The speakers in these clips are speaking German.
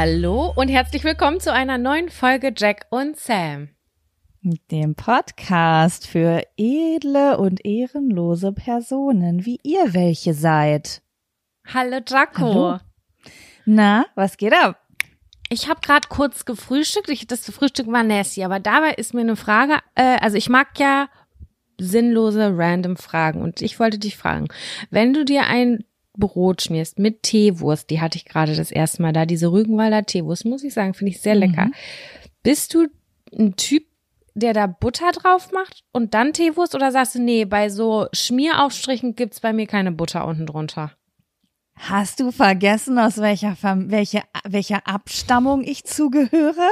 Hallo und herzlich willkommen zu einer neuen Folge Jack und Sam. Dem Podcast für edle und ehrenlose Personen, wie ihr welche seid. Hallo Jaco. Hallo. Na, was geht ab? Ich habe gerade kurz gefrühstückt. Ich, das Frühstück war nasty, aber dabei ist mir eine Frage. Äh, also ich mag ja sinnlose random Fragen und ich wollte dich fragen, wenn du dir ein Brot schmierst mit Teewurst, die hatte ich gerade das erste Mal da, diese Rügenwalder Teewurst, muss ich sagen, finde ich sehr lecker. Mhm. Bist du ein Typ, der da Butter drauf macht und dann Teewurst oder sagst du, nee, bei so Schmieraufstrichen gibt's bei mir keine Butter unten drunter? Hast du vergessen, aus welcher, welche, welcher Abstammung ich zugehöre?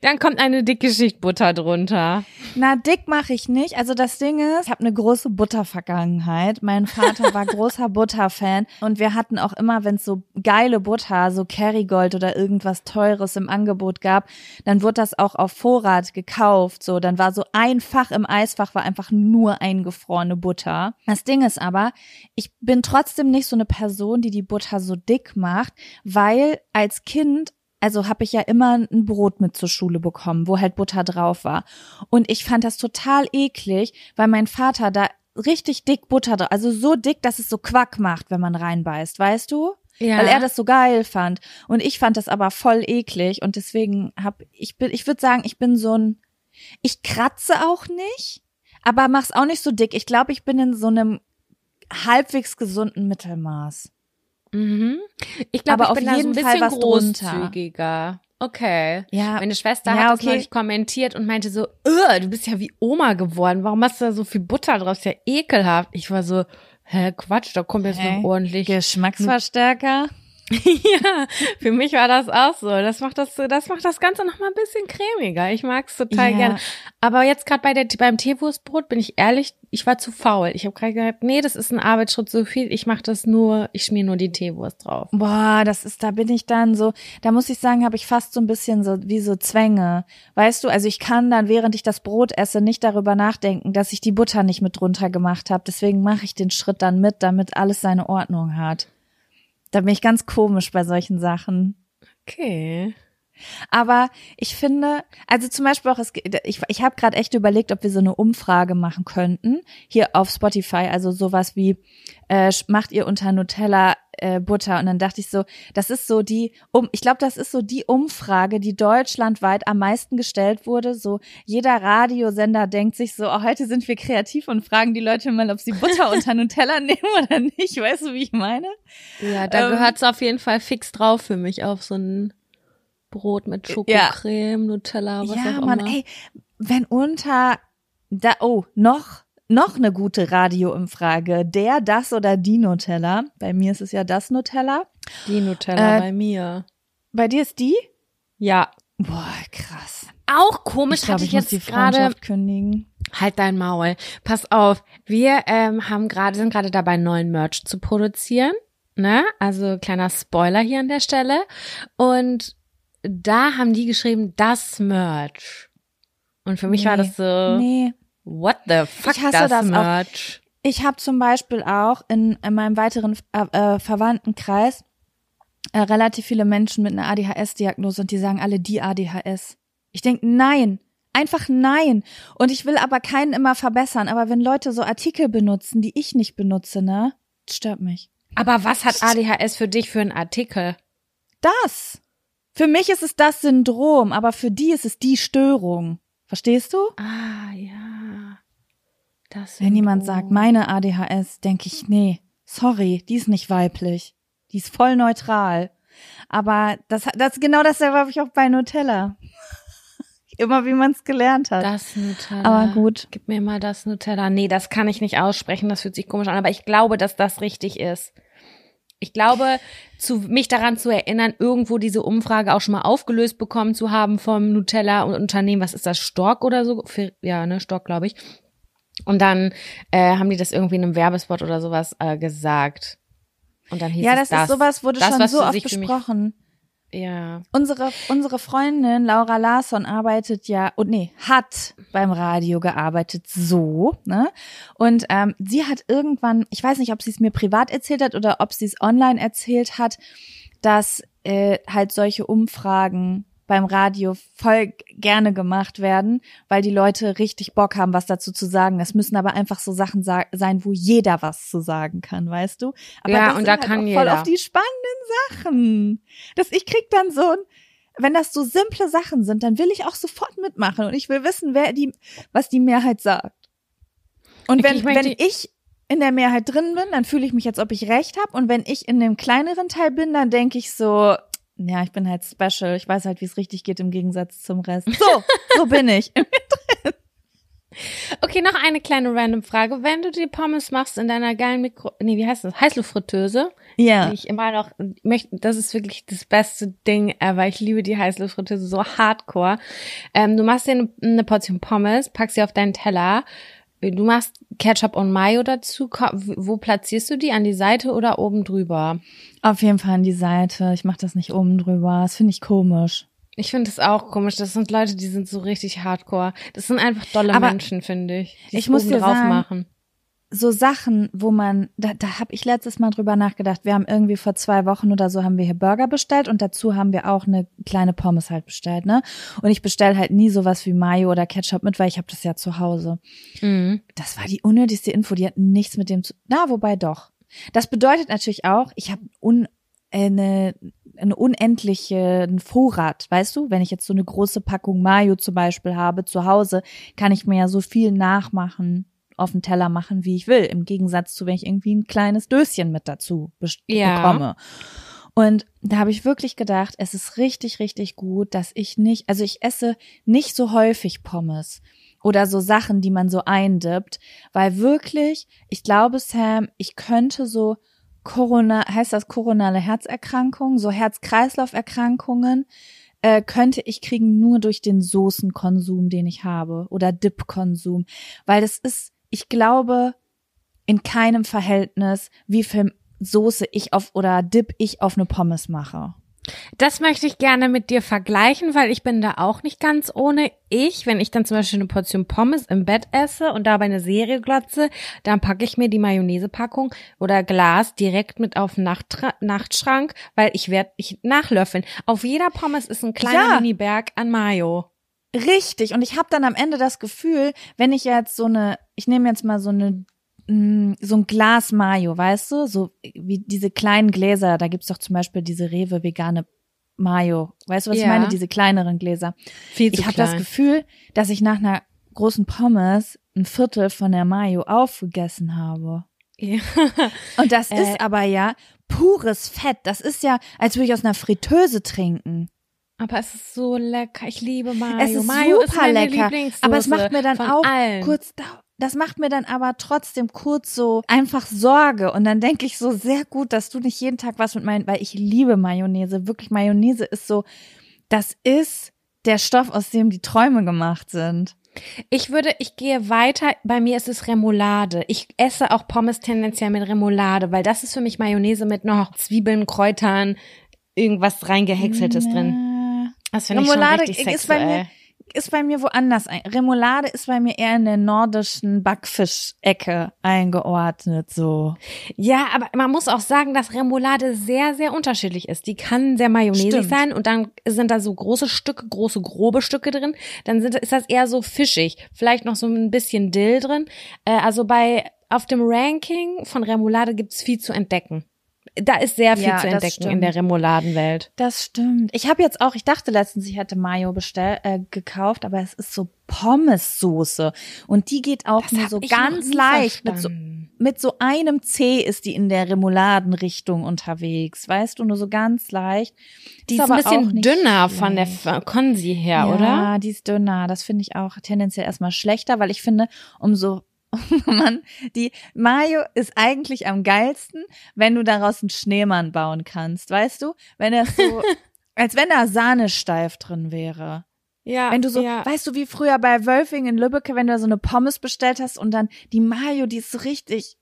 Dann kommt eine dicke Schicht Butter drunter. Na, dick mache ich nicht. Also das Ding ist, ich habe eine große Buttervergangenheit. Mein Vater war großer Butterfan und wir hatten auch immer, wenn es so geile Butter, so Kerrygold oder irgendwas Teures im Angebot gab, dann wurde das auch auf Vorrat gekauft. So, dann war so ein Fach im Eisfach war einfach nur eingefrorene Butter. Das Ding ist aber, ich bin trotzdem nicht so eine Person, die die Butter so dick macht, weil als Kind also habe ich ja immer ein Brot mit zur Schule bekommen, wo halt Butter drauf war. Und ich fand das total eklig, weil mein Vater da richtig dick Butter drauf, also so dick, dass es so Quack macht, wenn man reinbeißt, weißt du? Ja. Weil er das so geil fand. Und ich fand das aber voll eklig und deswegen hab ich bin, ich würde sagen, ich bin so ein, ich kratze auch nicht, aber mach's auch nicht so dick. Ich glaube, ich bin in so einem halbwegs gesunden Mittelmaß. Mhm. Ich glaube, ich bin da so ein bisschen großzügiger. Okay. Ja. Meine Schwester ja, hat okay. neulich kommentiert und meinte so, du bist ja wie Oma geworden. Warum hast du da so viel Butter drauf? Ist ja ekelhaft. Ich war so, hä, Quatsch, da kommt jetzt hey, noch ordentlich. Geschmacksverstärker. ja, für mich war das auch so. Das macht das, das macht das Ganze noch mal ein bisschen cremiger. Ich mag's total ja. gerne. Aber jetzt gerade bei der beim Teewurstbrot bin ich ehrlich, ich war zu faul. Ich habe gerade gesagt, nee, das ist ein Arbeitsschritt so viel. Ich mache das nur, ich schmier nur die Teewurst drauf. Boah, das ist, da bin ich dann so. Da muss ich sagen, habe ich fast so ein bisschen so wie so Zwänge. Weißt du, also ich kann dann, während ich das Brot esse, nicht darüber nachdenken, dass ich die Butter nicht mit drunter gemacht habe. Deswegen mache ich den Schritt dann mit, damit alles seine Ordnung hat. Da bin ich ganz komisch bei solchen Sachen. Okay. Aber ich finde, also zum Beispiel auch, es, ich, ich habe gerade echt überlegt, ob wir so eine Umfrage machen könnten, hier auf Spotify, also sowas wie, äh, macht ihr unter Nutella äh, Butter? Und dann dachte ich so, das ist so die, um, ich glaube, das ist so die Umfrage, die deutschlandweit am meisten gestellt wurde. So jeder Radiosender denkt sich so, oh, heute sind wir kreativ und fragen die Leute mal, ob sie Butter unter Nutella nehmen oder nicht. Weißt du, wie ich meine? Ja, da ähm, gehört es auf jeden Fall fix drauf für mich auf so einen Brot mit Schokocreme, Nutella, was ja, auch Mann, immer. ey, wenn unter da oh, noch noch eine gute Radioumfrage, der, das oder die Nutella. Bei mir ist es ja das Nutella. Die Nutella Äh, bei mir. Bei dir ist die? Ja. Boah, krass. Auch komisch Ich glaube, hatte ich ich muss die jetzt gerade. Freundschaft kündigen. Halt dein Maul. Pass auf, wir ähm, haben gerade sind gerade dabei neuen Merch zu produzieren, ne? Also kleiner Spoiler hier an der Stelle und da haben die geschrieben das Merch. Und für mich war Nee. das so Nee. what the fuck Ich hasse das, das auch. Merch. Ich habe zum Beispiel auch in, in meinem weiteren äh, äh, Verwandtenkreis äh, relativ viele Menschen mit einer ADHS-Diagnose und die sagen alle die ADHS. Ich denk nein, einfach nein. Und ich will aber keinen immer verbessern. Aber wenn Leute so Artikel benutzen, die ich nicht benutze, ne, das stört mich. Aber was hat ADHS für dich für einen Artikel? Das. Für mich ist es das Syndrom, aber für die ist es die Störung. Verstehst du? Ah, ja. Das Wenn jemand sagt, meine ADHS, denke ich, nee, sorry, die ist nicht weiblich. Die ist voll neutral. Aber das, das genau dasselbe habe ich auch bei Nutella. Immer wie man es gelernt hat. Das Nutella. Aber gut. Gib mir mal das Nutella. Nee, das kann ich nicht aussprechen, das fühlt sich komisch an, aber ich glaube, dass das richtig ist. Ich glaube, zu, mich daran zu erinnern, irgendwo diese Umfrage auch schon mal aufgelöst bekommen zu haben vom Nutella und Unternehmen, was ist das, Stork oder so? Für, ja, ne, Stork, glaube ich. Und dann äh, haben die das irgendwie in einem Werbespot oder sowas äh, gesagt. Und dann hieß ja, es das, ist sowas, wurde das, schon so oft besprochen. Ja. Unsere, unsere Freundin Laura Larsson arbeitet ja, und nee, hat beim Radio gearbeitet, so, ne? Und ähm, sie hat irgendwann, ich weiß nicht, ob sie es mir privat erzählt hat oder ob sie es online erzählt hat, dass äh, halt solche Umfragen beim Radio voll gerne gemacht werden, weil die Leute richtig Bock haben, was dazu zu sagen. Es müssen aber einfach so Sachen sa sein, wo jeder was zu sagen kann, weißt du? Aber Ja, das und da halt kann voll jeder. auf die spannenden Sachen. Dass ich krieg dann so ein, wenn das so simple Sachen sind, dann will ich auch sofort mitmachen und ich will wissen, wer die, was die Mehrheit sagt. Und wenn, ich wenn ich in der Mehrheit drin bin, dann fühle ich mich, als ob ich recht habe. Und wenn ich in dem kleineren Teil bin, dann denke ich so, ja, ich bin halt special. Ich weiß halt, wie es richtig geht im Gegensatz zum Rest. So, so bin ich. Okay, noch eine kleine random Frage. Wenn du die Pommes machst in deiner geilen Mikro, nee, wie heißt das? Heißluftfritteuse? Ja. die ich immer noch möchte, das ist wirklich das beste Ding ever. Ich liebe die Heißluftfritteuse so hardcore. Ähm, du machst dir eine, eine Portion Pommes, packst sie auf deinen Teller. Du machst Ketchup und Mayo dazu. Wo platzierst du die? An die Seite oder oben drüber? Auf jeden Fall an die Seite. Ich mache das nicht oben drüber. Das finde ich komisch. Ich finde das auch komisch. Das sind Leute, die sind so richtig hardcore. Das sind einfach dolle Aber Menschen, finde ich. Die ich muss dir drauf sagen, machen. So Sachen, wo man, da, da habe ich letztes Mal drüber nachgedacht. Wir haben irgendwie vor zwei Wochen oder so haben wir hier Burger bestellt und dazu haben wir auch eine kleine Pommes halt bestellt, ne? Und ich bestell halt nie sowas wie Mayo oder Ketchup mit, weil ich habe das ja zu Hause. Mhm. Das war die unnötigste Info, die hat nichts mit dem zu. Na, wobei doch. Das bedeutet natürlich auch, ich habe un, äh, eine, eine unendliche einen Vorrat, weißt du? Wenn ich jetzt so eine große Packung Mayo zum Beispiel habe zu Hause, kann ich mir ja so viel nachmachen, auf den Teller machen, wie ich will. Im Gegensatz zu, wenn ich irgendwie ein kleines Döschen mit dazu Ja. bekomme. Und da habe ich wirklich gedacht, es ist richtig, richtig gut, dass ich nicht, also ich esse nicht so häufig Pommes oder so Sachen, die man so eindippt, weil wirklich, ich glaube, Sam, ich könnte so Corona, heißt das koronale Herzerkrankungen, so Herz-Kreislauf-Erkrankungen, äh, könnte ich kriegen nur durch den Soßenkonsum, den ich habe oder Dip-Konsum, weil das ist, ich glaube, in keinem Verhältnis, wie viel Soße ich auf oder Dip ich auf eine Pommes mache. Das möchte ich gerne mit dir vergleichen, weil ich bin da auch nicht ganz ohne ich. Wenn ich dann zum Beispiel eine Portion Pommes im Bett esse und dabei eine Serie glotze, dann packe ich mir die Mayonnaisepackung oder Glas direkt mit auf den Nachttra Nachtschrank, weil ich werde ich nachlöffeln. Auf jeder Pommes ist ein kleiner Ja. Mini-Berg an Mayo. Richtig. Und ich habe dann am Ende das Gefühl, wenn ich jetzt so eine, ich nehme jetzt mal so eine mm, so ein Glas Mayo, weißt du, so wie diese kleinen Gläser, da gibt's doch zum Beispiel diese Rewe vegane Mayo. Weißt du, was ich Ja. meine? Diese kleineren Gläser. Viel zu Ich habe das. Gefühl, dass ich nach einer großen Pommes ein Viertel von der Mayo aufgegessen habe. Ja. Und das Äh. ist aber ja pures Fett. Das ist ja, als würde ich aus einer Fritteuse trinken. Aber es ist so lecker. Ich liebe Mayo. Es ist Mayo super ist meine lecker. Aber es macht mir dann auch allen. kurz, das macht mir dann aber trotzdem kurz so einfach Sorge. Und dann denke ich so, sehr gut, dass du nicht jeden Tag was mit meinen, weil ich liebe Mayonnaise. Wirklich, Mayonnaise ist so, das ist der Stoff, aus dem die Träume gemacht sind. Ich würde, ich gehe weiter. Bei mir ist es Remoulade. Ich esse auch Pommes tendenziell mit Remoulade, weil das ist für mich Mayonnaise mit noch Zwiebeln, Kräutern, irgendwas reingehäckseltes drin. Das finde ich schon Remoulade richtig ist bei mir ist bei mir woanders ein. Remoulade ist bei mir eher in der nordischen Backfischecke eingeordnet, so. Ja, aber man muss auch sagen, dass Remoulade sehr, sehr unterschiedlich ist. Die kann sehr mayonnaisig sein und dann sind da so große Stücke, große, grobe Stücke drin. Dann sind, ist das eher so fischig. Vielleicht noch so ein bisschen Dill drin. Äh, also bei, auf dem Ranking von Remoulade gibt's viel zu entdecken. Da ist sehr viel Ja, zu das entdecken in der Remouladenwelt. Das stimmt. Ich habe jetzt auch, ich dachte letztens, ich hätte Mayo bestell, äh, gekauft, aber es ist so Pommessoße und die geht auch nur hab so ganz leicht mit so mit so einem C ist die in der Remouladenrichtung unterwegs, weißt du, nur so ganz leicht. Die ist, aber ein bisschen dünner von der schlecht. Konsi her, ja, oder? die ist dünner. Das finde ich auch tendenziell erstmal schlechter, weil ich finde, umso man, die Mayo ist eigentlich am geilsten, wenn du daraus einen Schneemann bauen kannst, weißt du? Wenn er so, als wenn da Sahne steif drin wäre. Ja. Wenn du so, ja. weißt du, wie früher bei Wölfing in Lübbecke, wenn du da so eine Pommes bestellt hast und dann die Mayo, die ist so richtig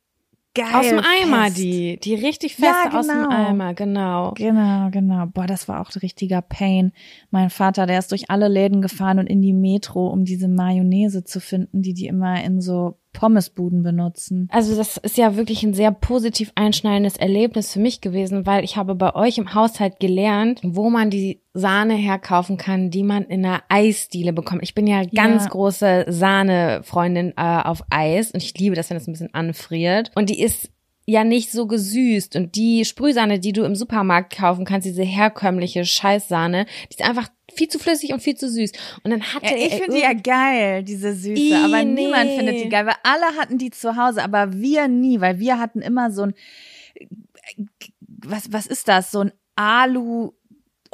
geil. aus dem Eimer, fest. die, die richtig fest Ja, aus dem genau. Eimer, genau. Genau, genau. Boah, das war auch ein richtiger Pain. Mein Vater, der ist durch alle Läden gefahren und in die Metro, um diese Mayonnaise zu finden, die die immer in so Pommesbuden benutzen. Also das ist ja wirklich ein sehr positiv einschneidendes Erlebnis für mich gewesen, weil ich habe bei euch im Haushalt gelernt, wo man die Sahne herkaufen kann, die man in einer Eisdiele bekommt. Ich bin ja ganz Ja. große Sahne-Freundin äh, auf Eis und ich liebe das, wenn es ein bisschen anfriert. Und die ist ja nicht so gesüßt und die Sprühsahne, die du im Supermarkt kaufen kannst, diese herkömmliche Scheißsahne, die ist einfach viel zu flüssig und viel zu süß. Und dann hatte Ja, ich finde die ja geil, diese Süße, Ih, aber nee. niemand findet die geil, weil alle hatten die zu Hause, aber wir nie, weil wir hatten immer so ein, was, was ist das, so ein Alu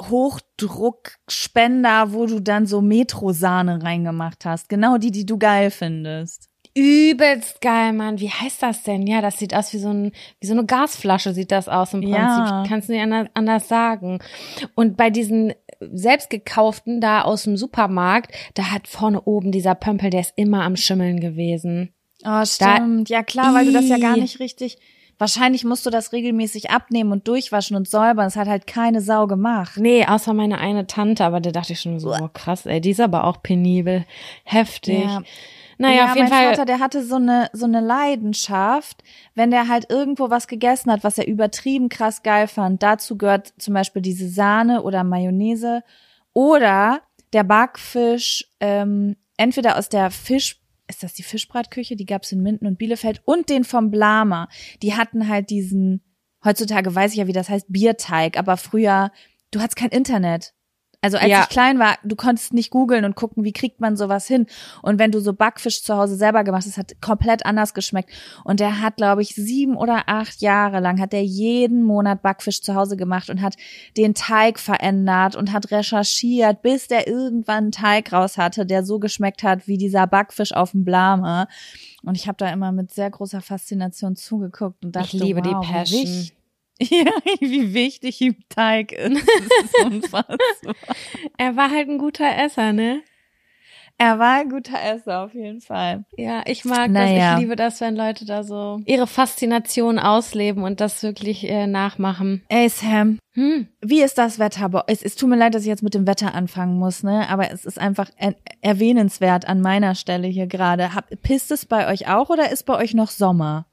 Hochdruckspender, wo du dann so Metrosahne reingemacht hast. Genau die, die du geil findest. Übelst geil, Mann. Wie heißt das denn? Ja, das sieht aus wie so, ein, wie so eine Gasflasche sieht das aus im Prinzip. Ja. Kannst du nicht anders, anders sagen. Und bei diesen selbst gekauften da aus dem Supermarkt, da hat vorne oben dieser Pömpel, der ist immer am Schimmeln gewesen. Oh, stimmt. ja klar, weil du das ja gar nicht richtig. Wahrscheinlich musst du das regelmäßig abnehmen und durchwaschen und säubern. Das hat halt keine Sau gemacht. Nee, außer meine eine Tante, aber da dachte ich schon so, oh, krass, ey, die ist aber auch penibel. Heftig. Ja. Naja, ja, auf jeden mein Fall. Vater, der hatte so eine so eine Leidenschaft, wenn der halt irgendwo was gegessen hat, was er übertrieben krass geil fand. Dazu gehört zum Beispiel diese Sahne oder Mayonnaise oder der Backfisch, ähm, entweder aus der Fisch ist das die Fischbratküche? Die gab's in Minden und Bielefeld und den vom Blama. Die hatten halt diesen, heutzutage weiß ich ja, wie das heißt, Bierteig, aber früher, du hattest kein Internet. Also als Ja. ich klein war, du konntest nicht googeln und gucken, wie kriegt man sowas hin. Und wenn du so Backfisch zu Hause selber gemacht hast, hat komplett anders geschmeckt. Und der hat, glaube ich, sieben oder acht Jahre lang hat er jeden Monat Backfisch zu Hause gemacht und hat den Teig verändert und hat recherchiert, bis der irgendwann einen Teig raus hatte, der so geschmeckt hat wie dieser Backfisch auf dem Blame. Und ich habe da immer mit sehr großer Faszination zugeguckt und dachte, Ich liebe die wow, wie Passion. Ja, wie wichtig ihm Teig ist. Das ist unfassbar. Er war halt ein guter Esser, ne? Er war ein guter Esser, auf jeden Fall. Ja, ich mag Naja. das. Ich liebe das, wenn Leute da so ihre Faszination ausleben und das wirklich äh, nachmachen. Ey, Sam, Hm. wie ist das Wetter? Es, es tut mir leid, dass ich jetzt mit dem Wetter anfangen muss, ne? Aber es ist einfach er erwähnenswert an meiner Stelle hier gerade. Pisst es bei euch auch oder ist bei euch noch Sommer?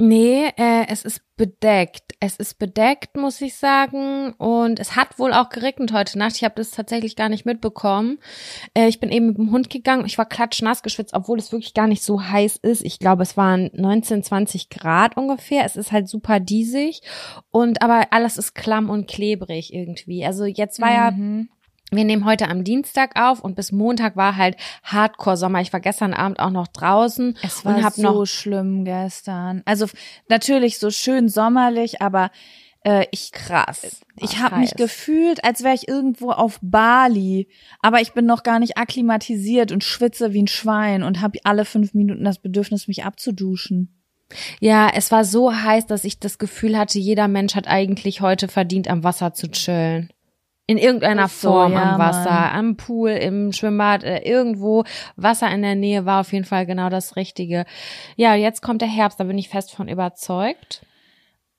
Nee, äh, es ist bedeckt. Es ist bedeckt, muss ich sagen. Und es hat wohl auch geregnet heute Nacht. Ich habe das tatsächlich gar nicht mitbekommen. Äh, ich bin eben mit dem Hund gegangen. Ich war klatschnass geschwitzt, obwohl es wirklich gar nicht so heiß ist. Ich glaube, es waren 19, 20 Grad ungefähr. Es ist halt super diesig. Und aber alles ist klamm und klebrig irgendwie. Also jetzt war ja Mhm. Wir nehmen heute am Dienstag auf und bis Montag war halt Hardcore-Sommer. Ich war gestern Abend auch noch draußen Es war und hab so noch schlimm gestern. Also natürlich so schön sommerlich, aber Äh, ich Krass. ich habe mich gefühlt, als wäre ich irgendwo auf Bali, aber ich bin noch gar nicht akklimatisiert und schwitze wie ein Schwein und habe alle fünf Minuten das Bedürfnis, mich abzuduschen. Ja, es war so heiß, dass ich das Gefühl hatte, jeder Mensch hat eigentlich heute verdient, am Wasser zu chillen. In irgendeiner Ist so, Form ja, am Wasser, Mann. am Pool, im Schwimmbad, äh, irgendwo. Wasser in der Nähe war auf jeden Fall genau das Richtige. Ja, jetzt kommt der Herbst, da bin ich fest von überzeugt.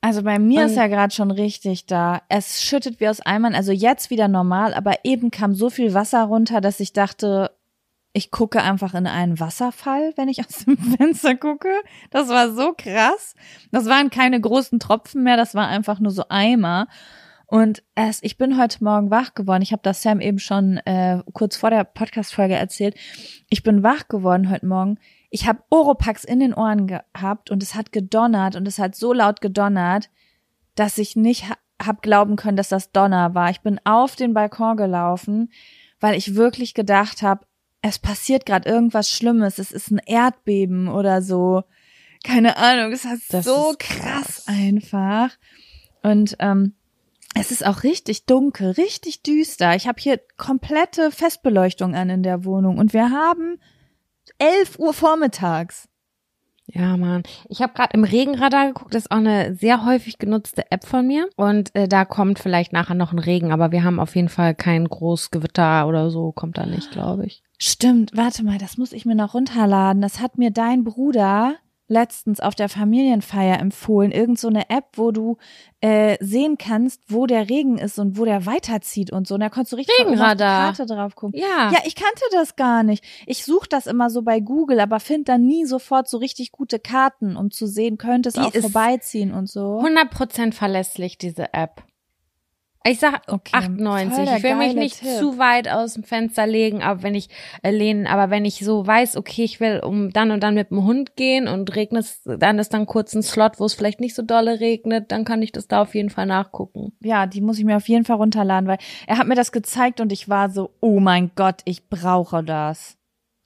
Also bei mir ist Und- ja gerade schon richtig da. Es schüttet wie aus Eimern, also jetzt wieder normal, aber eben kam so viel Wasser runter, dass ich dachte, ich gucke einfach in einen Wasserfall, wenn ich aus dem Fenster gucke. Das war so krass. Das waren keine großen Tropfen mehr, das war einfach nur so Eimer. Und es, ich bin heute Morgen wach geworden. Ich habe das Sam eben schon äh, kurz vor der Podcast-Folge erzählt. Ich bin wach geworden heute Morgen. Ich habe Oropax in den Ohren gehabt und es hat gedonnert und es hat so laut gedonnert, dass ich nicht ha hab glauben können, dass das Donner war. Ich bin auf den Balkon gelaufen, weil ich wirklich gedacht habe, es passiert gerade irgendwas Schlimmes. Es ist ein Erdbeben oder so. Keine Ahnung. Es hat Das so ist krass einfach. Und ähm, es ist auch richtig dunkel, richtig düster. Ich habe hier komplette Festbeleuchtung an in der Wohnung und wir haben 11 Uhr vormittags. Ja, Mann. Ich habe gerade im Regenradar geguckt, das ist auch eine sehr häufig genutzte App von mir. Und äh, da kommt vielleicht nachher noch ein Regen, aber wir haben auf jeden Fall kein Großgewitter oder so, kommt da nicht, glaube ich. Stimmt, warte mal, das muss ich mir noch runterladen. Das hat mir dein Bruder letztens auf der Familienfeier empfohlen. Irgend so eine App, wo du äh, sehen kannst, wo der Regen ist und wo der weiterzieht und so. Und da konntest du richtig auf die. Karte drauf gucken. Ja. Ja, ich kannte das gar nicht. Ich suche das immer so bei Google, aber finde dann nie sofort so richtig gute Karten, um zu sehen, könnte es Die auch vorbeiziehen und so. 100% verlässlich, diese App. Ich sag Okay, 98. voll der Ich will mich nicht Tipp. zu weit aus dem Fenster legen, aber wenn ich äh, lehnen, aber wenn ich so weiß, okay, ich will um dann und dann mit dem Hund gehen und regnet es, dann ist dann kurz ein Slot, wo es vielleicht nicht so dolle regnet, dann kann ich das da auf jeden Fall nachgucken. Ja, die muss ich mir auf jeden Fall runterladen, weil er hat mir das gezeigt und ich war so, oh mein Gott, ich brauche das.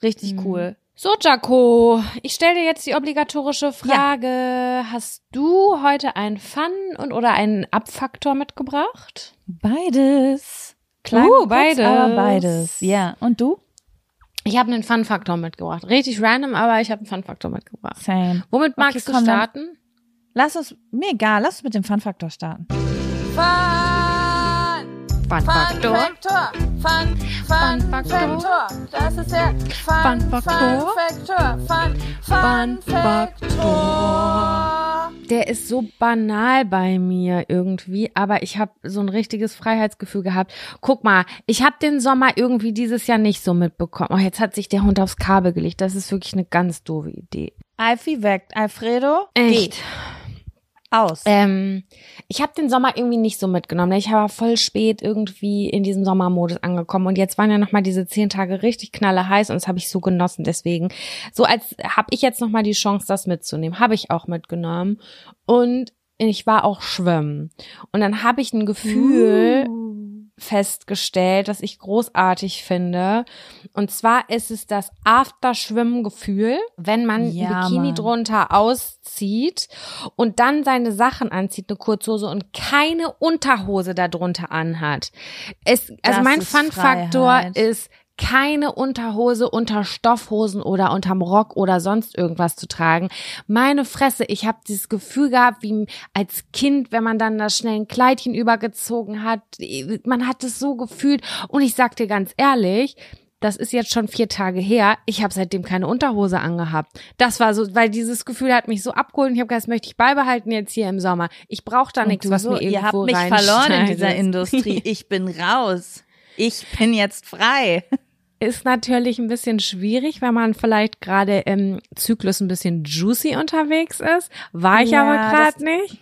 Richtig Mhm. cool. So, Jaco, ich stelle dir jetzt die obligatorische Frage. Hast du heute einen Fun und oder einen Abfaktor mitgebracht? Beides. Klein, Uh, beides. Aber beides. Ja. Und du? Ich habe einen Fun-Faktor mitgebracht. Richtig random, aber ich habe einen Fun-Faktor mitgebracht. Same. Womit magst du komm, dann- starten? Lass uns, mir egal, lass uns mit dem Fun-Faktor starten. Fun-Faktor. Fun, Fun, Faktor. Faktor. Das ist der Fun, Fun Faktor. Faktor. Fun, Fun Fun Faktor. Der ist so banal bei mir irgendwie, aber ich habe so ein richtiges Freiheitsgefühl gehabt. Guck mal, ich habe den Sommer irgendwie dieses Jahr nicht so mitbekommen. Oh, jetzt hat sich der Hund aufs Kabel gelegt. Das ist wirklich eine ganz doofe Idee. Alfie weckt. Alfredo, Echt? geh. Aus. Ähm, ich habe den Sommer irgendwie nicht so mitgenommen. Ich war voll spät irgendwie in diesem Sommermodus angekommen und jetzt waren ja noch mal diese zehn Tage richtig knalle heiß und das habe ich so genossen. Deswegen so als habe ich jetzt noch mal die Chance, das mitzunehmen, habe ich auch mitgenommen und ich war auch schwimmen und dann habe ich ein Gefühl festgestellt, das ich großartig finde. Und zwar ist es das Afterschwimmen-Gefühl, wenn man Ja, Bikini Mann. drunter auszieht und dann seine Sachen anzieht, eine Kurzhose und keine Unterhose darunter anhat. Es, also Das mein Fun-Faktor ist, keine Unterhose unter Stoffhosen oder unterm Rock oder sonst irgendwas zu tragen. Meine Fresse, ich habe dieses Gefühl gehabt, wie als Kind, wenn man dann das schnell ein Kleidchen übergezogen hat. Man hat es so gefühlt. Und ich sag dir ganz ehrlich, das ist jetzt schon vier Tage her. Ich habe seitdem keine Unterhose angehabt. Das war so, weil dieses Gefühl hat mich so abgeholt. Und ich habe gesagt, das möchte ich beibehalten jetzt hier im Sommer. Ich brauche da nichts, was so, mir irgendwo Ihr habt mich verloren in dieser. Industrie. Ich bin raus. Ich bin jetzt frei. Ist natürlich ein bisschen schwierig, wenn man vielleicht gerade im Zyklus ein bisschen juicy unterwegs ist. War ich Ja, aber gerade nicht.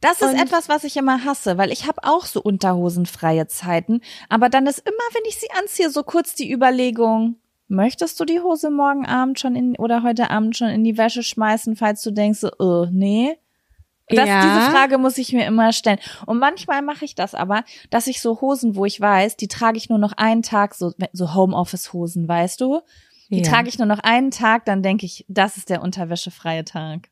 Das ist Und- etwas, was ich immer hasse, weil ich habe auch so unterhosenfreie Zeiten. Aber dann ist immer, wenn ich sie anziehe, so kurz die Überlegung, möchtest du die Hose morgen Abend schon in oder heute Abend schon in die Wäsche schmeißen, falls du denkst, so, äh, nee. Das, Ja. Diese Frage muss ich mir immer stellen. Und manchmal mache ich das aber, dass ich so Hosen, wo ich weiß, die trage ich nur noch einen Tag, so, so Homeoffice-Hosen, weißt du? Die Ja. trage ich nur noch einen Tag, dann denke ich, das ist der unterwäschefreie Tag.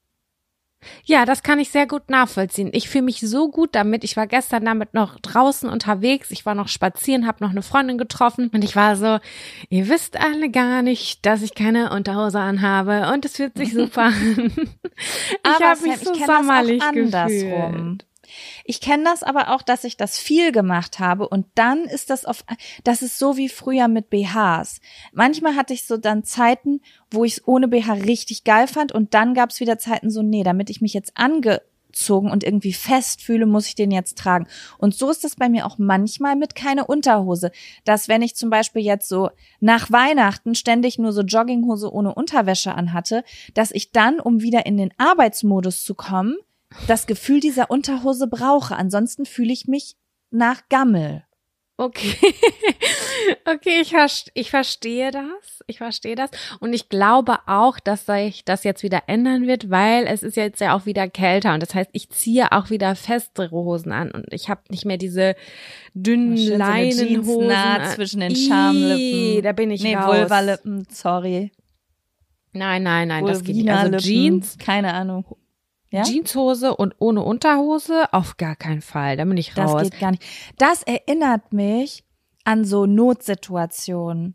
Ja, das kann ich sehr gut nachvollziehen. Ich fühle mich so gut damit. Ich war gestern damit noch draußen unterwegs. Ich war noch spazieren, habe noch eine Freundin getroffen und ich war so, ihr wisst alle gar nicht, dass ich keine Unterhose anhabe und es fühlt sich super an. ich habe mich so ich kenn das auch sommerlich andersrum. gefühlt. Ich kenne das aber auch, dass ich das viel gemacht habe und dann ist das auf, das ist so wie früher mit BHs. Manchmal hatte ich so dann Zeiten, wo ich es ohne BH richtig geil fand und dann gab es wieder Zeiten so, nee, damit ich mich jetzt angezogen und irgendwie fest fühle, muss ich den jetzt tragen. Und so ist das bei mir auch manchmal mit keine Unterhose. Dass wenn ich zum Beispiel jetzt so nach Weihnachten ständig nur so Jogginghose ohne Unterwäsche anhatte, dass ich dann, um wieder in den Arbeitsmodus zu kommen, das Gefühl dieser Unterhose brauche. Ansonsten fühle ich mich nach Gammel. Okay. okay, ich, verste- ich verstehe das. Ich verstehe das. Und ich glaube auch, dass sich das jetzt wieder ändern wird, weil es ist jetzt ja auch wieder kälter. Und das heißt, ich ziehe auch wieder festere Hosen an. Und ich habe nicht mehr diese dünnen Schön so eine Leinenhosen. Jeansnaht an. zwischen den Schamlippen. Da bin ich nee, raus. Vulvalippen, sorry. Nein, nein, nein, das geht nicht. Also Jeans, keine Ahnung. Ja? Jeanshose und ohne Unterhose auf gar keinen Fall. Da bin ich Das raus. geht gar nicht. Das erinnert mich an so Notsituationen.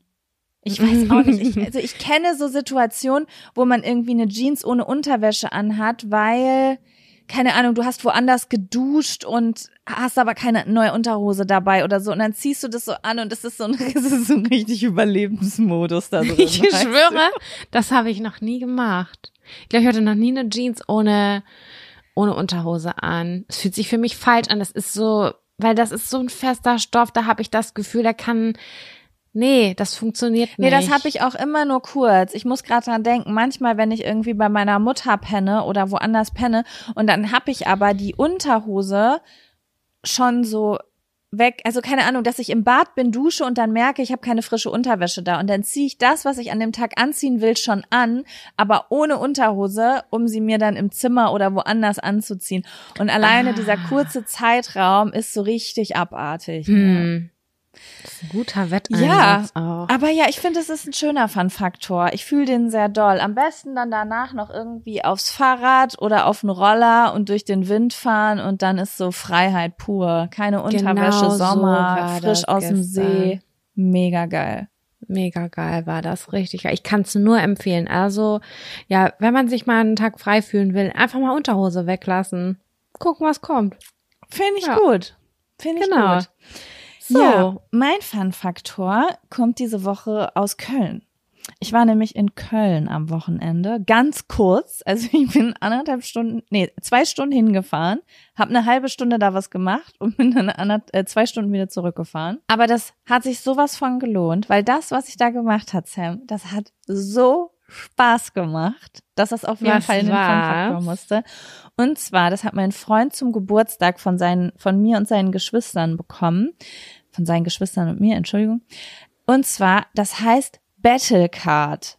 Ich weiß auch nicht. Ich, also ich kenne so Situationen, wo man irgendwie eine Jeans ohne Unterwäsche anhat, weil, keine Ahnung, du hast woanders geduscht und hast aber keine neue Unterhose dabei oder so. Und dann ziehst du das so an und es ist so ein, es ist so ein richtig Überlebensmodus da drin. Ich schwöre, das habe ich noch nie gemacht. Ich glaube, ich hatte noch nie eine Jeans ohne, ohne Unterhose an. Es fühlt sich für mich falsch an. Das ist so, weil das ist so ein fester Stoff, da habe ich das Gefühl, der kann, nee, das funktioniert nicht. Nee, das habe ich auch immer nur kurz. Ich muss gerade dran denken, manchmal, wenn ich irgendwie bei meiner Mutter penne oder woanders penne und dann habe ich aber die Unterhose schon so weg, also keine Ahnung, dass ich im Bad bin, dusche und dann merke, ich habe keine frische Unterwäsche da und dann ziehe ich das, was ich an dem Tag anziehen will, schon an, aber ohne Unterhose, um sie mir dann im Zimmer oder woanders anzuziehen. Und alleine Ah. dieser kurze Zeitraum ist so richtig abartig. Hm. Das ist ein guter Wetteinsatz Ja, auch. aber ja, ich finde, es ist ein schöner Fun-Faktor. Ich fühle den sehr doll. Am besten dann danach noch irgendwie aufs Fahrrad oder auf einen Roller und durch den Wind fahren und dann ist so Freiheit pur. Keine Unterwäsche, Genau so Sommer, war frisch aus dem gestern. See. Mega geil. Mega geil war das, richtig geil. Ich kann es nur empfehlen. Also, ja, wenn man sich mal einen Tag frei fühlen will, einfach mal Unterhose weglassen. Gucken, was kommt. Finde ich Ja. gut. Finde ich Genau. gut. So. Ja, mein Fun-Faktor kommt diese Woche aus Köln. Ich war nämlich in Köln am Wochenende, ganz kurz. Also ich bin anderthalb Stunden, nee, zwei Stunden hingefahren, habe eine halbe Stunde da was gemacht und bin dann äh, zwei Stunden wieder zurückgefahren. Aber das hat sich sowas von gelohnt, weil das, was ich da gemacht hat, Sam, das hat so Spaß gemacht, dass das auf jeden Was Fall in den? Fun-Faktor musste. Und zwar, das hat mein Freund zum Geburtstag von seinen, von mir und seinen Geschwistern bekommen. Von seinen Geschwistern und mir, Entschuldigung. Und zwar, das heißt Battle Card.